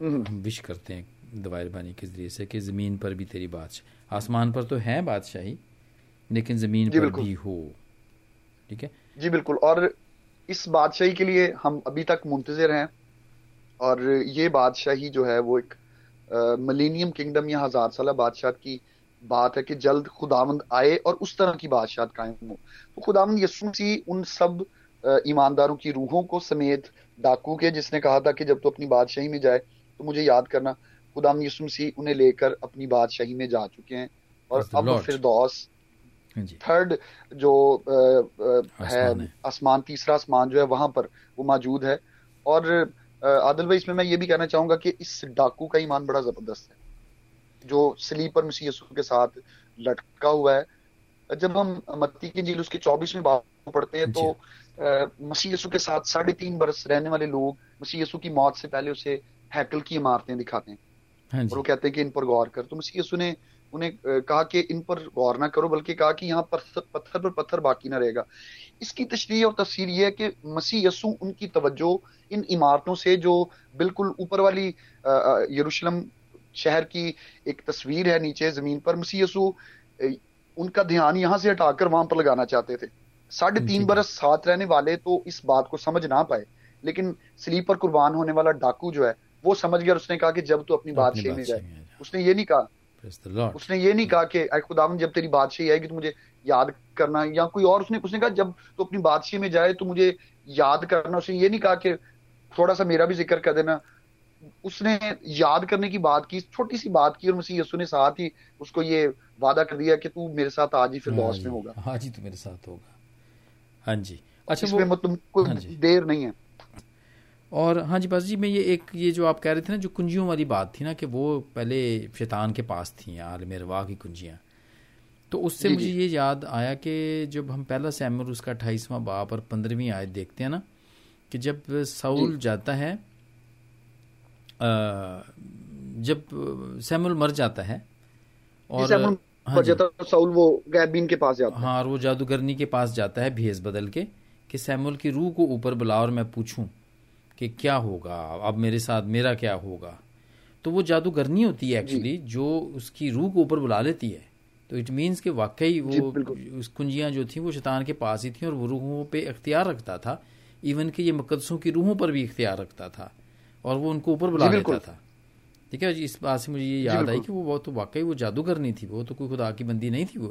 हम्म। हम विश करते हैं दवायर बानी के ज़रिए से कि ज़मीन पर भी तेरी बादशाह आसमान पर तो है बादशाही लेकिन ज़मीन पर भी हो। ठीक है? जी बिल्कुल। और इस बादशाही के लिए हम अभी तक मुंतजर हैं और ये बादशाही जो है वो एक मलीनियम किंगडम या हज़ार साल बादशाह की बात है कि जल्द खुदावंद आए और उस तरह की बादशाह कायम हो। तो खुदावंद यसु मसीह उन सब ईमानदारों की रूहों को समेत डाकू के जिसने कहा था कि जब तो अपनी बादशाही में जाए तो मुझे याद करना खुदाम यसु मसीह उन्हें लेकर अपनी बादशाही में जा चुके हैं। और अब फिर दोस थर्ड जो आ, है आसमान तीसरा आसमान जो है वहाँ पर वो मौजूद है। और आदिल भाई इसमें मैं ये भी कहना चाहूँगा कि इस डाकू का ईमान बड़ा ज़बरदस्त है। जो स्लीपर मसीह यसु के साथ लटका हुआ है जब हम मत्ती की झील उसके चौबीस में बात पढ़ते हैं तो मसीह यसु के साथ साढ़े तीन बरस रहने वाले लोग मसीह यसु की मौत से पहले उसे हैकल की इमारतें दिखाते हैं। हाँ और वो कहते हैं कि इन पर गौर कर। तो मसीह यसु ने उन्हें कहा कि इन पर गौर ना करो बल्कि कहा कि यहाँ पत्थर पत्थर पर पत्थर बाकी ना रहेगा। इसकी तशरी और तस्वीर ये है कि मसीह यसु उनकी तवज्जो इन इमारतों से जो बिल्कुल ऊपर वाली यरूशलेम शहर की एक तस्वीर है नीचे ज़मीन पर। मसीह यसु उनका ध्यान यहाँ से हटाकर वहाँ पर लगाना चाहते थे। साढ़े तीन बरस साथ रहने वाले तो इस बात को समझ ना पाए। लेकिन स्लीपर कुर्बान होने वाला डाकू जो है वो समझ गया उसने कहा कि जब तू अपनी बात लेने जाए। उसने ये नहीं कहा। उसने ये नहीं कहा कि खुदावन जब तेरी बादशाही आएगी तो मुझे याद करना या कोई और उसने उसने कहा जब तो अपनी बादशाही में जाए तो मुझे याद करना उसने ये नहीं कहा कि थोड़ा सा मेरा भी ज़िक्र कर देना। उसने याद करने की बात की छोटी सी बात की और मसीह यसु ने साथ ही उसको ये वादा कर दिया कि तू मेरे साथ आज ही फिर लॉस में होगा। हाँ जी तू मेरे साथ होगा। हाँ जी। अच्छा इसमें वो तुमको हाँ देर नहीं है। और हाँ जी बस जी मैं ये एक ये जो आप कह रहे थे ना जो कुंजियों वाली बात थी ना कि वो पहले शैतान के पास थी आलम रवा की कुंजियाँ। तो उससे मुझे ये याद आया कि जब हम पहला सैमर उसका अट्ठाईसवां बाप और पंद्रहवीं आयत देखते हैं ना कि जब सऊल जाता है जब सैमुल मर जाता है और हाँ साउल वो गैबीन के पास जाता है। हाँ और वो जादूगरनी के पास जाता है भेस बदल के कि सैमुल की रूह को ऊपर बुला और मैं पूछूँ कि क्या होगा अब मेरे साथ मेरा क्या होगा। तो वो जादूगरनी होती है एक्चुअली जो उसकी रूह को ऊपर बुला लेती है। तो इट मीन्स कि वाकई वो उस कुंजियाँ जो थी वो शैतान के पास ही थी और वो रूहों पे इख्तियार रखता था। इवन कि ये मुकदसों की रूहों पर भी इख्तियार रखता था। और वो उनको ऊपर बुला लेता था। ठीक है इस बात से मुझे ये याद आई कि वो बहुत तो वाकई वो जादूगरनी थी वो तो कोई खुदा की बंदी नहीं थी वो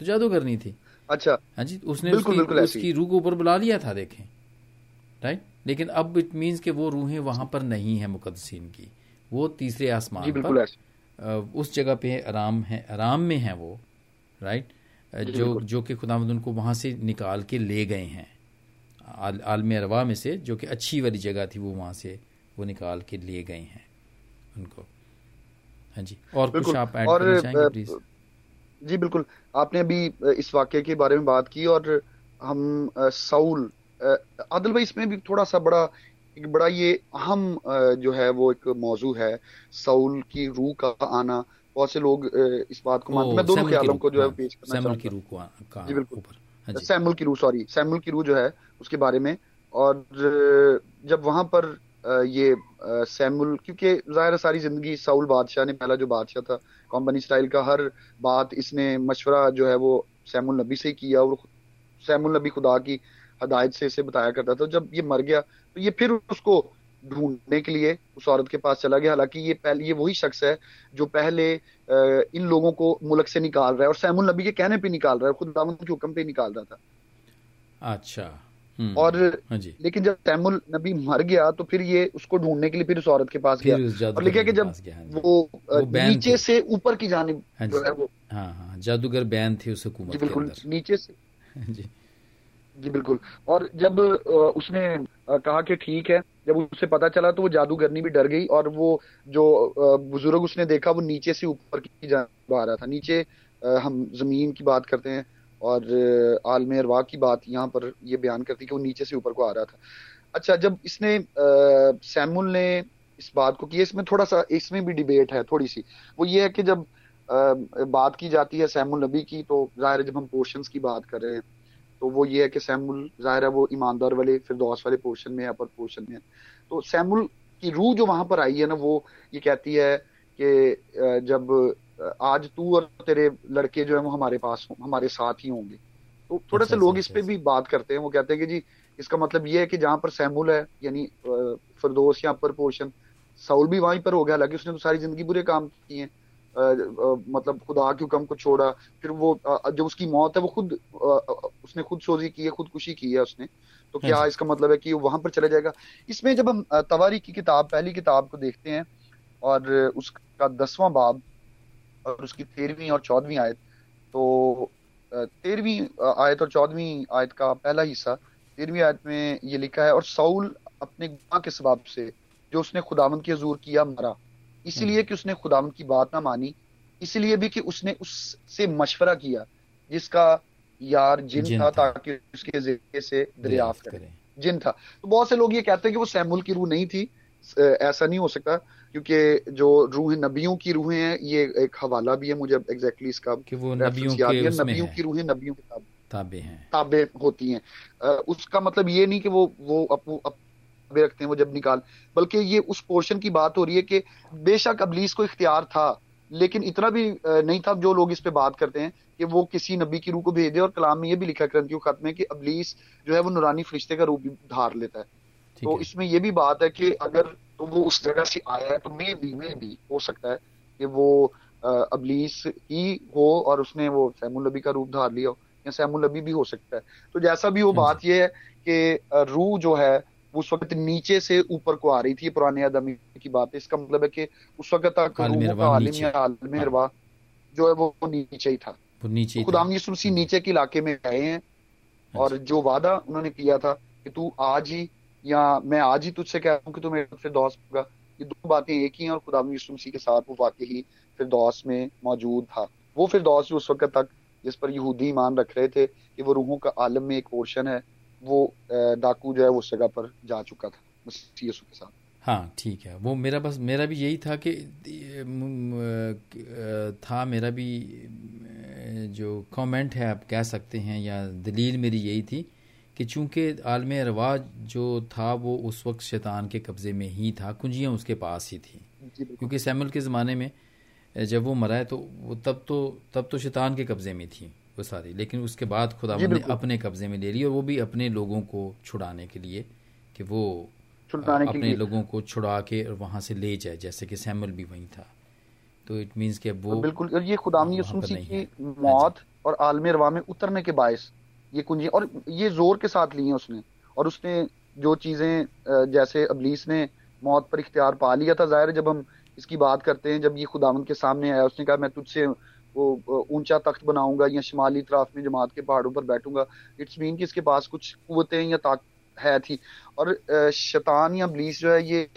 तो जादूगरनी थी। अच्छा। हाँ जी उसने बिल्कुल, उसकी, बिल्कुल उसकी रूह को ऊपर बुला लिया था देखें। राइट? लेकिन अब इट मीन्स के वो रूहें वहाँ पर नहीं है मुकदसिन की। वो तीसरे आसमान पर उस जगह पे आराम है आराम में है वो राइट? जो जो कि खुदा उनको वहाँ से निकाल के ले गए हैं। आलम अरवा में से जो कि अच्छी वाली जगह थी वो वहाँ से वो निकाल के लिए गए हैं उनको। हाँ जी और कुछ आप ऐड करना चाहेंगे प्लीज़ जी बिल्कुल। आपने अभी इस वाक्य के बारे में बात की और हम साउल आदिल भाई इसमें भी थोड़ा सा बड़ा एक बड़ा ये अहम जो है वो एक मौजू है सऊल की रूह का आना। बहुत से लोग इस बात को मानते मैं दोनों ख्यालों को जो है हाँ, पेश करना चाहूँगा। की रूह को जी बिल्कुल। हाँ सैमुल की रूह सॉरी सैमुल की रूह जो है उसके बारे में। और जब वहाँ पर ये सैमुल, क्योंकि ज़ाहिर सारी ज़िंदगी साउल बादशाह ने, पहला जो बादशाह था कॉम्पनी स्टाइल का, हर बात इसने मशवरा जो है वो सैमुल नबी से ही किया और सैमुल नबी खुदा की हदायत से इसे बताया करता था। जब ये मर गया तो ये फिर उसको ढूँढने के लिए उस औरत के पास चला गया। हालाँकि ये पहले, ये वही शख्स है जो पहले इन लोगों को मुल्क से निकाल रहा है और सैमुल नबी के कहने पे निकाल रहा है खुद के हुक्म पे निकाल रहा था। अच्छा। और हाँ लेकिन जब तैमुल नबी मर गया तो फिर ये उसको ढूँढने के लिए फिर उस औरत के पास गया। और लिखा कि जब हाँ वो, वो नीचे से ऊपर की जानी हाँ जो। है वो। हाँ हाँ जादूगर बैन थे उस हुकूमत बिल्कुल नीचे से। जी। जी बिल्कुल। और जब उसने कहा कि ठीक है जब उसे पता चला तो वो जादूगरनी भी डर गई और वो जो बुज़ुर्ग उसने देखा वो नीचे से ऊपर की जा रहा था। नीचे हम ज़मीन की बात करते हैं और आलम अरवा की बात यहाँ पर ये बयान करती कि वो नीचे से ऊपर को आ रहा था। अच्छा जब इसने सैमुल ने इस बात को किया इसमें थोड़ा सा इसमें भी डिबेट है थोड़ी सी वो ये है कि जब आ, बात की जाती है सैमुल नबी की तो ज़ाहिर जब हम पोर्शन की बात कर रहे हैं तो वो ये है कि सैमुल ज़ाहिर है वो ईमानदार वाले फिर दोस्त वाले पोर्शन में अपर पोर्शन में तो सैमुल की रूह जो वहाँ पर आई है ना वो ये कहती है कि जब आज तू और तेरे लड़के जो है वो हमारे पास हमारे साथ ही होंगे। तो थोड़े से अच्छा, लोग अच्छा, इस पे अच्छा। भी बात करते हैं वो कहते हैं कि जी इसका मतलब ये है कि जहाँ पर सैमुल है यानी फरदोस या अपर पोर्शन साउल भी वहीं पर हो गया हालाँकि उसने तो सारी ज़िंदगी बुरे काम किए मतलब खुदा के हुक्म को छोड़ा फिर वो जो उसकी मौत है वो खुद उसने खुद सोजी की है खुदकुशी की है उसने। तो क्या इसका मतलब है कि वहाँ पर चला जाएगा? इसमें जब हम तवारी की किताब पहली किताब को देखते हैं और उसका दसवां बाब और उसकी तेरहवीं और चौदहवीं आयत। तो तेरहवीं आयत और चौदहवीं आयत का पहला हिस्सा तेरहवीं आयत में ये लिखा है और सऊल अपने गुनाह के सबाब से जो उसने खुदावंत के हजूर किया मरा। इसलिए हम्म। कि उसने खुदावंत की बात ना मानी इसलिए भी कि उसने उससे मशवरा किया जिसका यार जिन, जिन था, था। ताकि उसके ज़रिए से दरियाफ्त करे। जिन था। तो बहुत से लोग ये कहते हैं कि वो सैमुल की रूह नहीं थी। ऐसा नहीं हो सकता। क्योंकि जो रूह नबियों की रूहें हैं ये एक हवाला भी है मुझे एग्जैक्टली इसका कि वो नबियों के नबियों की रूहें नबियों के ताबे। हैं। ताबे होती हैं। उसका मतलब ये नहीं कि वो वो अपू ताबे रखते हैं वो जब निकाल बल्कि ये उस पोर्शन की बात हो रही है कि बेशक अबलीस को इख्तियार था लेकिन इतना भी नहीं था जो लोग इस पे बात करते हैं कि वो किसी नबी की रूह को भेज दे और कलाम में ये भी लिखा क्रंथियों खत्म है कि अबलीस जो है वो नुरानी फरिश्ते का रूप धार लेता है। तो इसमें ये भी बात है कि अगर तो वो उस जगह से आया है तो मे भी मे भी हो सकता है कि वो अबलीस ही हो और उसने वो सैमुल नबी का रूप धार लिया हो या सैमुल नबी भी हो सकता है तो जैसा भी वो हम्म। बात ये है कि रूह जो है उस वक्त नीचे से ऊपर को आ रही थी पुराने आदमी की बात है इसका मतलब है कि उस वक्त तक रूह का आलिम या आलम हाँ। जो है वो नीचे ही था नीचे खुदाम यसुम नीचे के इलाके में गए हैं अच्छा। और जो वादा उन्होंने किया था कि तू आज ही या मैं आज ही तुझसे कह रहा हूँ कि तू मेरे से दोस्त होगा। ये दो बातें एक ही हैं और खुदा मसीह के साथ वो वाकई ही फिर दोस्त में मौजूद था। वो फिर दोस्त जो उस वक्त तक जिस पर यहूदी ईमान रख रहे थे कि वो रूहों का आलम में एक पोर्शन है, वो डाकू जो है उस जगह पर जा चुका था, मसीह के साथ। हाँ ठीक है। वो मेरा बस, मेरा भी यही था कि था मेरा भी जो कमेंट है आप कह सकते हैं या दलील मेरी यही थी कि चूँकि आलम रवाज जो था वो उस वक्त शैतान के कब्ज़े में ही था कुंजियाँ उसके पास ही थी। क्योंकि सैमुल के ज़माने में जब वो मरा है तो वो तब तो तब तो शैतान के कब्ज़े में थी वो सारी। लेकिन उसके बाद खुदा ने अपने कब्ज़े में ले ली और वो भी अपने लोगों को छुड़ाने के लिए कि वो अपने लोगों को छुड़ा के और वहाँ से ले जाए जैसे कि सैमुल भी वहीं था। तो इट मीन्स कि वो बिल्कुल। और ये खुदा की मौत और आलम रवा में उतरने के बायस ये कुंजी और ये ज़ोर के साथ ली है उसने। और उसने जो चीज़ें जैसे अबलीस ने मौत पर इख्तियार पा लिया था, ज़ाहिर जब हम इसकी बात करते हैं, जब ये खुदावंत के सामने आया, उसने कहा, मैं तुझसे वो ऊँचा तख्त बनाऊँगा या शिमाली तरफ़ में जमात के पहाड़ों पर बैठूँगा। इट्स मीन कि इसके पास कुछ कुतें या ताकत है थी। और शैतान या अबलीस जो है, ये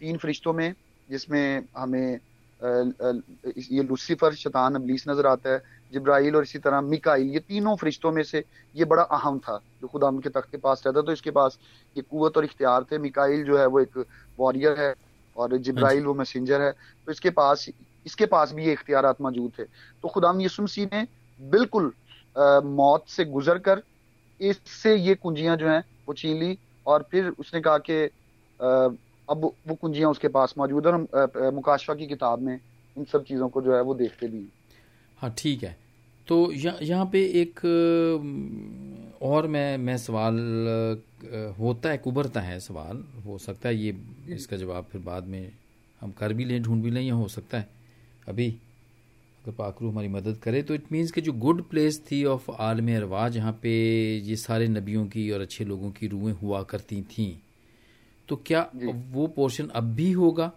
तीन फरिश्तों में, जिसमें हमें ये लूसीफर, शैतान, अबलीस नज़र आता है जब्राइल और इसी तरह मिकाइल ये तीनों फरिश्तों में से ये बड़ा अहम था जो खुदा उनके तख्त के पास रहता तो इसके पास ये कुत और इख्तियार थे। मिकाइल जो है वो एक वॉरियर है और जब्राइल हाँ वो मैसेंजर है। तो इसके पास इसके पास भी ये इख्तियार मौजूद थे। तो खुदाम यसुम मसीह ने बिल्कुल आ, मौत से गुजर कर इससे ये कुंजियाँ जो हैं वो छीन ली और फिर उसने कहा कि अब वो कुंजियाँ उसके पास मौजूद है और मुकाशवा की किताब में इन सब चीज़ों को जो है वो देखते भी हाँ। ठीक है। तो यहाँ पे एक और मैं मैं सवाल होता है उभरता है सवाल हो सकता है ये इसका जवाब फिर बाद में हम कर भी लें ढूंढ भी लें या हो सकता है। अभी अगर पाकरू हमारी मदद करे तो इट मीन्स कि जो गुड प्लेस थी ऑफ़ आलम अरवा जहाँ पे ये सारे नबियों की और अच्छे लोगों की रूहें हुआ करती थी। तो क्या वो पोर्शन अब भी होगा?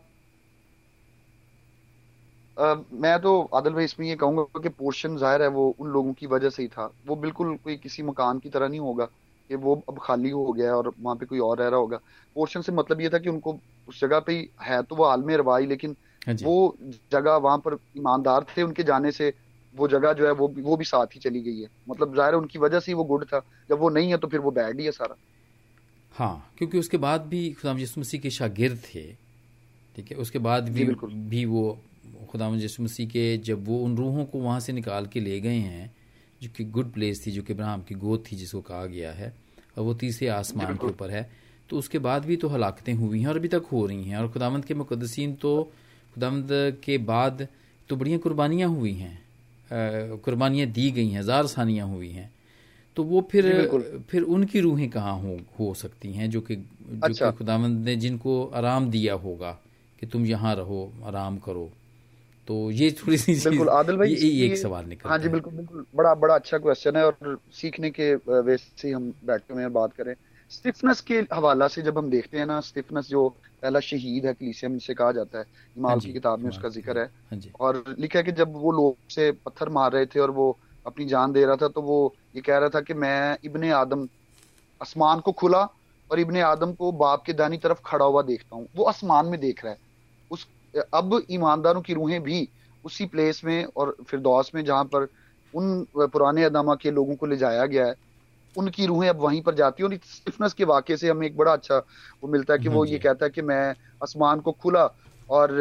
Uh, मैं तो आदल भाई इसमें ये कहूँगा कि पोर्शन ज़ाहिर है वो उन लोगों की वजह से ही था। वो बिल्कुल कोई किसी मकान की तरह नहीं होगा कि वो अब खाली हो गया है और वहाँ पे कोई और रह रहा होगा। पोर्शन से मतलब ये था कि उनको उस जगह पे ही है तो वो आलम रवाई लेकिन हाँ वो जगह वहाँ पर ईमानदार थे उनके जाने से वो जगह जो है वो वो भी साथ ही चली गई है। मतलब ज़ाहिर है उनकी वजह से ही वो गुड था। जब वो नहीं है तो फिर वो बैड ही है सारा। हाँ क्योंकि उसके बाद भी खुदाम यसु मसीह के शागिर्द थे ठीक है? उसके बाद भी भी वो खुदा यसु मसीह के जब वो उन रूहों को वहाँ से निकाल के ले गए हैं जो कि गुड प्लेस थी जो कि इब्राहिम की गोद थी जिसको कहा गया है और वो तीसरे आसमान के ऊपर है तो उसके बाद भी तो हलाकतें हुई हैं और अभी तक हो रही हैं और खुदावंद के मुकदसिन तो खुदावंद के बाद तो बढ़िया कुर्बानियाँ हुई हैं कुर्बानियाँ दी गई हैं जार सानियाँ हुई हैं तो वो फिर फिर उनकी रूहें कहाँ हो हो सकती हैं जो कि जो अच्छा। कि खुदावंद ने जिनको आराम दिया होगा कि तुम यहाँ रहो आराम करो। तो ये थोड़ी सी बिल्कुल आदिल भाई ये, ये एक सवाल निकल हाँ जी बिल्कुल बिल्कुल। बड़ा बड़ा अच्छा क्वेश्चन है और सीखने के वैसे से हम बैठे हुए हैं बात करें स्टिफनेस के हवाला से जब हम देखते हैं ना स्टिफनेस जो पहला शहीद है कलीसिया में कहा जाता है इमाम हाँ की किताब में उसका ज़िक्र है। हाँ और लिखा है कि जब वो लोग से पत्थर मार रहे थे और वो अपनी जान दे रहा था तो वो ये कह रहा था कि मैं इब्ने आदम आसमान को खुला और इब्ने आदम को बाप के दानी तरफ़ खड़ा हुआ देखता हूँ। वो आसमान में देख रहा है। उस अब ईमानदारों की रूहें भी उसी प्लेस में और फिर दौस में जहाँ पर उन पुराने अदामा के लोगों को ले जाया गया है उनकी रूहें अब वहीं पर जाती हैं और स्टिफनेस के वाक्य से हमें एक बड़ा अच्छा वो मिलता है कि वो ये कहता है कि मैं आसमान को खुला और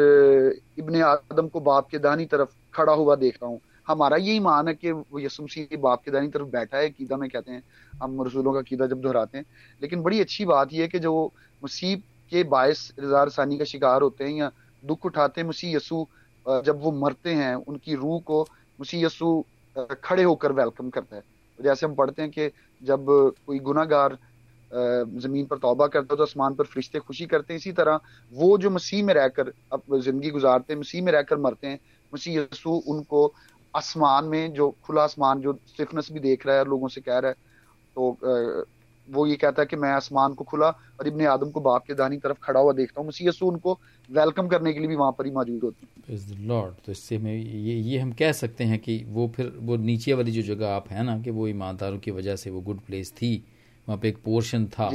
इब्ने आदम को बाप के दानी तरफ़ खड़ा हुआ देखता हूँ। हमारा यही मान है कि वो यसुम मसीह बाप के दानी तरफ़ बैठा है कीदा में कहते हैं हम रसूलों का कीदा जब दोहराते हैं। लेकिन बड़ी अच्छी बात यह है कि जो मुसीब के बायस रजा रसानी का शिकार होते हैं या दुख उठाते हैं मसीह यसु जब वो मरते हैं, उनकी रूह को मसीह यसु खड़े होकर वेलकम करता है। जैसे हम पढ़ते हैं कि जब कोई गुनागार ज़मीन पर तौबा करता है तो आसमान पर फरिश्ते खुशी करते हैं। इसी तरह वो जो मसीह में रहकर अब ज़िंदगी गुजारते हैं, मसीह में रहकर मरते हैं, मसीह यसु उनको आसमान में जो खुला आसमान, जो स्टिफनेस भी देख रहा है लोगों से कह रहा है तो वो ये कहता है कि मैं आसमान को खुला और इब्ने आदम को बाप के दानी तरफ़ खड़ा हुआ देखता हूँ। मसीह यसु उनको वेलकम करने के लिए भी वहाँ पर ही मौजूद होती है। लॉर्ड तो इससे में ये ये हम कह सकते हैं कि वो फिर वो नीचे वाली जो जगह आप है ना कि वो ईमानदारों की वजह से वो गुड प्लेस थी वहाँ पे एक पोर्शन था।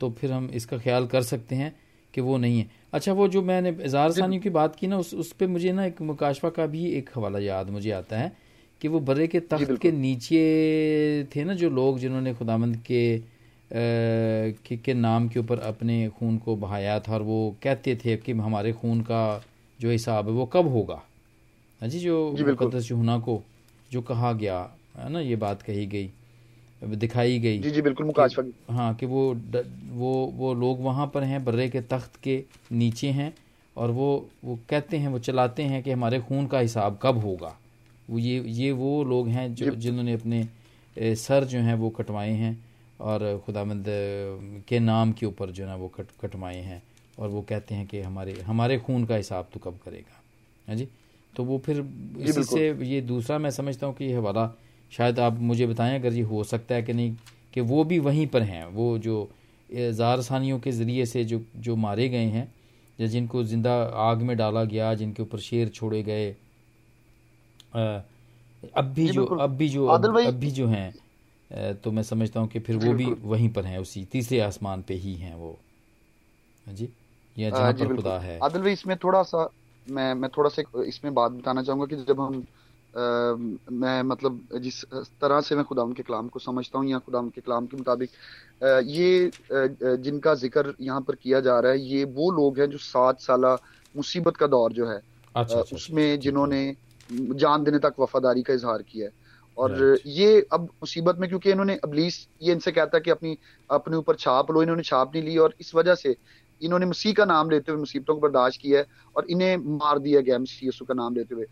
तो फिर हम इसका ख्याल कर सकते हैं कि वो नहीं है। अच्छा वो जो मैंने इजार सानी की बात की ना उस उस पर मुझे ना एक मुकाशवा का भी एक हवाला याद मुझे आता है। कि वो बर्रे के तख्त के नीचे थे ना जो लोग जिन्होंने खुदामंद के के, के नाम के ऊपर अपने खून को बहाया था और वो कहते थे कि हमारे खून का जो हिसाब है वो कब होगा? हाँ जी जो मुकदस को जो कहा गया है ना ये बात कही गई दिखाई गई जी जी बिल्कुल मुकाशवा हाँ कि वो ड, वो वो लोग वहाँ पर हैं बर्रे के तख्त के नीचे हैं और वो वो कहते हैं वो चलाते हैं कि हमारे खून का हिसाब कब होगा? वो ये ये वो लोग हैं जो जिन्होंने अपने सर जो हैं वो कटवाए हैं और खुदामंद के नाम के ऊपर जो है ना वो कट कटवाए हैं और वो कहते हैं कि हमारे हमारे खून का हिसाब तो कब करेगा। है जी? तो वो फिर इसी से ये दूसरा मैं समझता हूँ कि ये हवाला शायद आप मुझे बताएँ अगर ये हो सकता है कि नहीं कि वो भी वहीं पर हैं। वो जो ज़ारसानियों के ज़रिए से जो जो मारे गए हैं या जिनको ज़िंदा आग में डाला गया जिनके ऊपर शेर छोड़े गए अब भी जो अब भी जो अब, अब भी जो हैं तो मैं समझता हूँ कि फिर वो भी वहीं पर हैं उसी तीसरे आसमान पे ही हैं वो। हाँ जी? या जहाँ पर खुदा है। आदिल भाई इसमें थोड़ा सा मैं मैं थोड़ा सा इसमें बात बताना चाहूँगा कि जब हम आ, मैं मतलब जिस तरह से मैं खुदा के कलाम को समझता हूँ या खुदा के कलाम के मुताबिक ये जिनका ज़िक्र यहाँ पर किया जा रहा है ये वो लोग हैं जो सात साल मुसीबत का दौर जो है अच्छा, अच्छा, अच्छा, उसमें जिन्होंने जान देने तक वफादारी का इजहार किया है। और ये अब मुसीबत में क्योंकि इन्होंने अबलीस ये इनसे कहता है कि अपनी अपने ऊपर छाप लो इन्होंने छाप नहीं ली और इस वजह से इन्होंने मसीह का नाम लेते हुए मुसीबतों को बर्दाश्त किया है और इन्हें मार दिया गया मसीह यसु का नाम लेते हुए।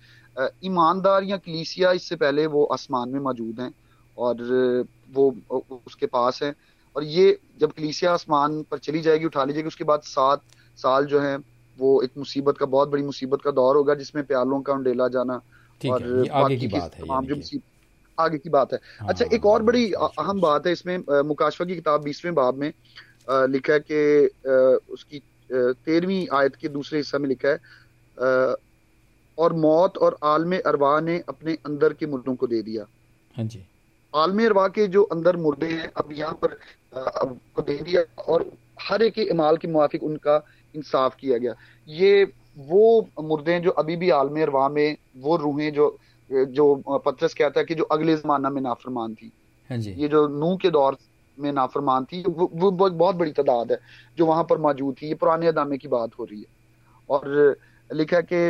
ईमानदार या कलीसिया इससे पहले वो आसमान में मौजूद हैं और वो उसके पास हैं। और ये जब कलीसिया आसमान पर चली जाएगी उठा ली जाएगी उसके बाद सात साल जो है वो एक मुसीबत का बहुत बड़ी मुसीबत का दौर होगा जिसमें प्यालों का उंडेला जाना और आगे की बात है जो मुसीबत आगे की बात है। हाँ, अच्छा एक और बड़ी अहम बात है इसमें मुकाशवा की किताब बीसवें बाब में लिखा है कि उसकी तेरहवीं आयत के दूसरे हिस्सा में लिखा है और मौत और आलम अरवा ने अपने अंदर के मुर्दों को दे दिया। हाँ जी। आलम अरवा के जो अंदर मुर्दे हैं अब यहाँ पर को दे दिया और हर एक इमाल के मुआफिक उनका इंसाफ किया गया। ये वो मुर्दे जो अभी भी आलम अरवा में वो रूहें जो जो पत्रस कहता है कि जो अगले जमाना में नाफरमान थी। हाँ जी। ये जो नू के दौर में नाफरमान थी वो, वो बहुत बड़ी तादाद है जो वहाँ पर मौजूद थी। ये पुराने अदामे की बात हो रही है। और लिखा कि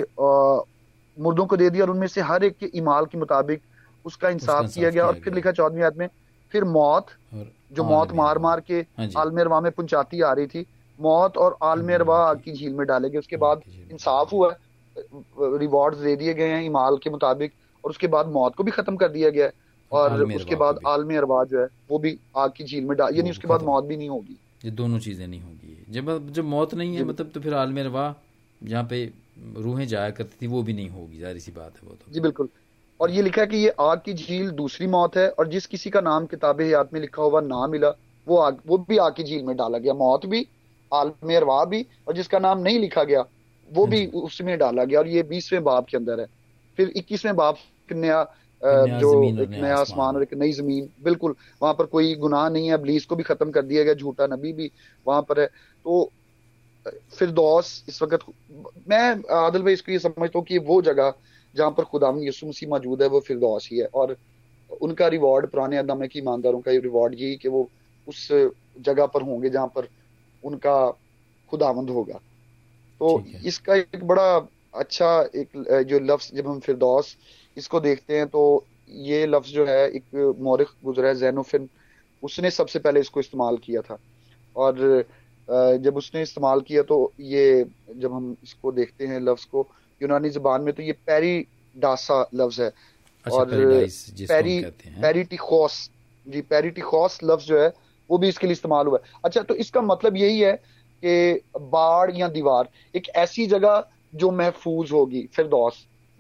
मुर्दों को दे दिया और उनमें से हर एक के इमाल के मुताबिक उसका इंसाफ किया गया। और फिर लिखा चौदहवीं आयत में फिर मौत जो मौत मार मार के हाँ आलमेरवा में पहुंचाती आ रही थी। मौत और आलमेरवा आग की झील में डाले गए उसके बाद इंसाफ हुआ रिवॉर्ड दे दिए गए हैं इमाल के मुताबिक और उसके बाद मौत को भी खत्म कर दिया गया और उसके बाद आलमी अरवा जो है वो भी आग की झील में डाल यानी उसके बाद मौत भी नहीं होगी। ये दोनों चीज़ें नहीं होगी। जब जब मौत नहीं है मतलब तो फिर आलम अरवा जहाँ पे रूहें जाया करती थी वो भी नहीं होगी ज़ाहिर सी बात है वो तो। जी बिल्कुल। और ये लिखा है कि ये आग की झील दूसरी मौत है और जिस किसी का नाम किताब हयात में लिखा हुआ ना मिला वो आग वो भी आग की झील में डाला गया। मौत भी आलम अरवा भी और जिसका नाम नहीं लिखा गया वो भी हम्म। उसमें डाला गया और ये बीसवें बाप के अंदर है। फिर इक्कीसवें बाप नया जो एक नया आसमान। और एक नई ज़मीन बिल्कुल वहाँ पर कोई गुनाह नहीं है अबलीस को भी खत्म कर दिया गया झूठा नबी भी वहाँ पर है। तो फिर दोस इस वक्त मैं आदिल भाई इसको ये समझता हूँ कि वो जगह जहाँ पर खुदा यसु मसीह मौजूद है वो फिर दोस ही है और उनका रिवॉर्ड पुराने अदम की ईमानदारों का रिवॉर्ड यही कि वो उस जगह पर होंगे जहाँ पर उनका खुदावंद होगा। तो इसका एक बड़ा अच्छा एक जो लफ्ज जब हम फिरदौस इसको देखते हैं तो ये लफ्ज जो है एक मौरख गुजरा है जैनोफिन। उसने सबसे पहले इसको इस्तेमाल किया था। और जब उसने इस्तेमाल किया तो ये जब हम इसको देखते हैं लफ्ज को यूनानी जबान में तो ये पेरी डासा लफ्ज है। अच्छा, और पेरी पेरीटिखोस जी पेरीटिखोस लफ्ज जो है वो भी इसके लिए इस्तेमाल हुआ है। अच्छा तो इसका मतलब यही है कि बाढ़ या दीवार एक ऐसी जगह जो महफूज होगी फिर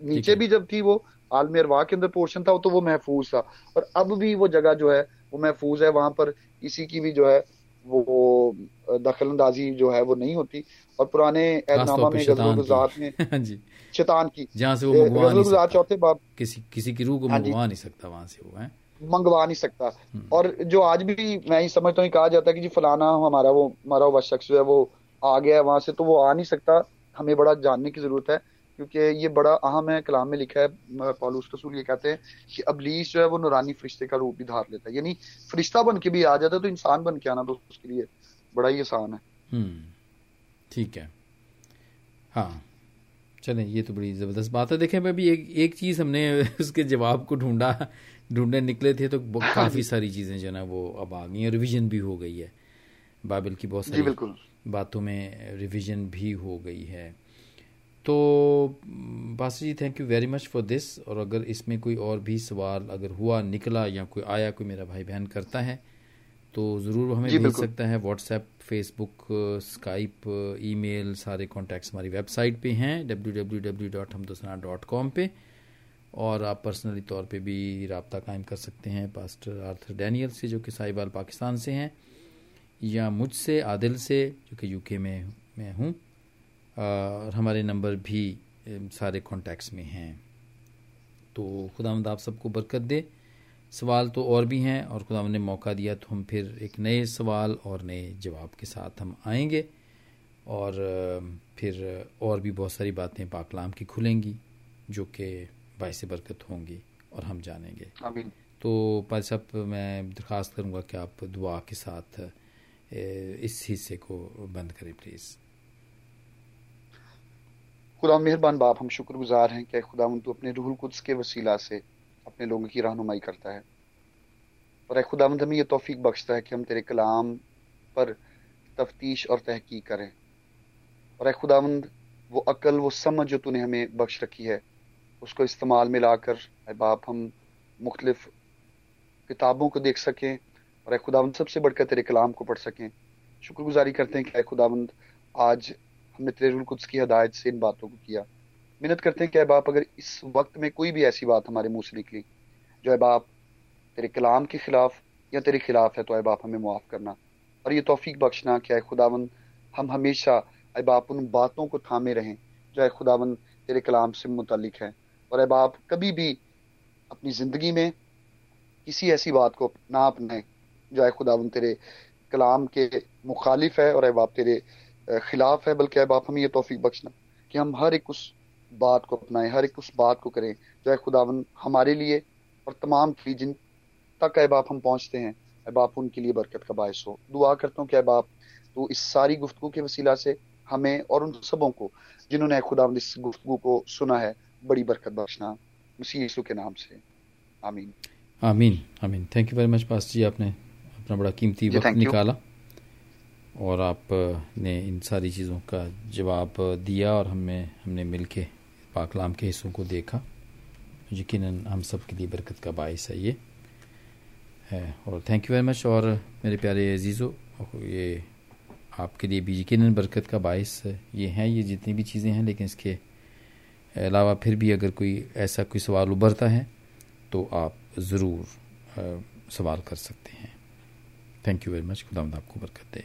नीचे भी जब थी वो आलम अरवा के अंदर पोर्शन था तो वो महफूज था। और अब भी वो जगह जो है वो महफूज है वहाँ पर किसी की भी जो है वो दखल अंदाजी जो है वो नहीं होती। और पुराने ऐदनामा में गजलगुजात में हाँ शैतान की। जहाँ से वो गजलगुजात चौथे बाब किसी किसी की रूह को हाँ मंगवा नहीं सकता वहाँ से वो है? मंगवा नहीं सकता। और जो आज भी मैं ही समझता हूँ कहा जाता है कि जी फलाना हमारा वो हमारा वह शख्स जो है वो आ गया है वहाँ से तो वो आ नहीं सकता। हमें बड़ा जानने की ज़रूरत है क्योंकि ये बड़ा अहम है कलाम में लिखा है पॉलूस रसूल ये कहते हैं कि अबलीस जो है वो नुरानी फरिश्ते का रूप भी धार लेता है। यानी फरिश्ता बन के भी आ जाता है तो इंसान बन के आना तो उसके लिए बड़ा ही आसान है। हम्म, ठीक है। हाँ चले ये तो बड़ी ज़बरदस्त बात है। देखें अभी एक एक चीज़ हमने उसके जवाब को ढूंढा ढूँढने निकले थे तो हाँ काफ़ी सारी चीज़ें जो ना वो अब आ गई हैं। रिविजन भी हो गई है। बाइबल की बहुत सारी बातों में रिविजन भी हो गई है। तो Bassi ji thank you very much for this और अगर इसमें कोई और भी सवाल अगर हुआ निकला या कोई आया कोई मेरा भाई बहन करता है तो ज़रूर हमें भेज सकता है। व्हाट्सएप फेसबुक स्काइप ईमेल सारे कॉन्टैक्ट्स हमारी वेबसाइट पे हैं। W W W dot Hamdosna dot com पर और आप पर्सनली तौर पे भी रबता कायम कर सकते हैं पास्टर आर्थर डैनियल से, जो कि साहिबाल पाकिस्तान से हैं, या मुझसे, आदिल से, जो कि यूके में, मैं हूँ और हमारे नंबर भी सारे कॉन्टैक्ट्स में हैं। तो खुदा आप सबको बरकत दे। सवाल तो और भी हैं, और खुदा ने मौका दिया तो हम फिर एक नए सवाल और नए जवाब के साथ हम आएँगे, और फिर और भी बहुत सारी बातें पाकलाम की खुलेंगी, जो कि बायस बरकत होंगी और हम जानेंगे। तो पाल साहब मैं दरख्वास्त करूँगा कि आप दुआ के साथ इस हिस्से को बंद करें प्लीज़ खुदा मेहरबान बाप हम शुक्रगुजार हैं कि खुदा तो अपने रूहुल कुद्स के वसीला से अपने लोगों की रहनुमाई करता है। और खुदावंद हमें यह तोफ़ीक बख्शता है कि हम तेरे कलाम पर तफ्तीश और तहकीक करें। और खुदावंद वो अकल वो समझ जो तूने हमें बख्श रखी है उसको इस्तेमाल में लाकर बाप, हम मुख्तलिफ़ किताबों को देख सकें और अः खुदावंद सबसे बढ़कर तेरे कलाम को पढ़ सकें। शुक्रगुजारी करते हैं कि खुदावंद आज हमने तेरे कुछ की हदायत से इन बातों को किया। मिन्नत करते हैं कि बाप, अगर इस वक्त में कोई भी ऐसी बात हमारे मुँह से निकली, जो है बाप तेरे कलाम के खिलाफ या तेरे खिलाफ है तो अः बाप हमें मुआफ़ करना। और ये तोफ़ीक बख्शना कि खुदावन हम हमेशा अः बाप उन बातों को थामे रहें, जो खुदावन तेरे कलाम से मुतलिक है। और अः बाप कभी भी अपनी ज़िंदगी में किसी ऐसी बात को ना अपनाए जो है खुदावन तेरे कलाम के मुखालिफ है और अः बाप तेरे खिलाफ है, बल्कि अः बाप हमें यह तोफ़ीक बख्शना कि हम हर एक उस बात को अपनाएँ, हर एक उस बात को करें जो है खुदावन हमारे लिए और तमाम की जिन तक है बाप हम पहुँचते हैं बाप उनके लिए बरकत का बायस हो। दुआ करता हूँ कि बाप तो इस सारी गुफ्तु के वसीला से हमें और उन सबों को जिन्होंने खुदा इस गुफ्तु को सुना है बड़ी बरकत बख्शना मसीह यीशु के नाम से। आमीन। आमीन आमीन। थैंक यू वेरी मच पास जी। आपने अपना बड़ा कीमती वक्त निकाला और आपने इन सारी चीज़ों का जवाब दिया और हमें हमने मिल के पाकलाम के हिस्सों को देखा। यकीन हम सब के लिए बरकत का बायस है ये। है और थैंक यू वेरी मच और मेरे प्यारे अजीज़ो ये आपके लिए भी यकीन बरकत का बायस ये हैं ये जितनी भी चीज़ें हैं लेकिन इसके अलावा फिर भी अगर कोई ऐसा कोई सवाल उभरता है तो आप ज़रूर सवाल कर सकते हैं। थैंक यू वेरी मच खुदा आपको बरकत दे।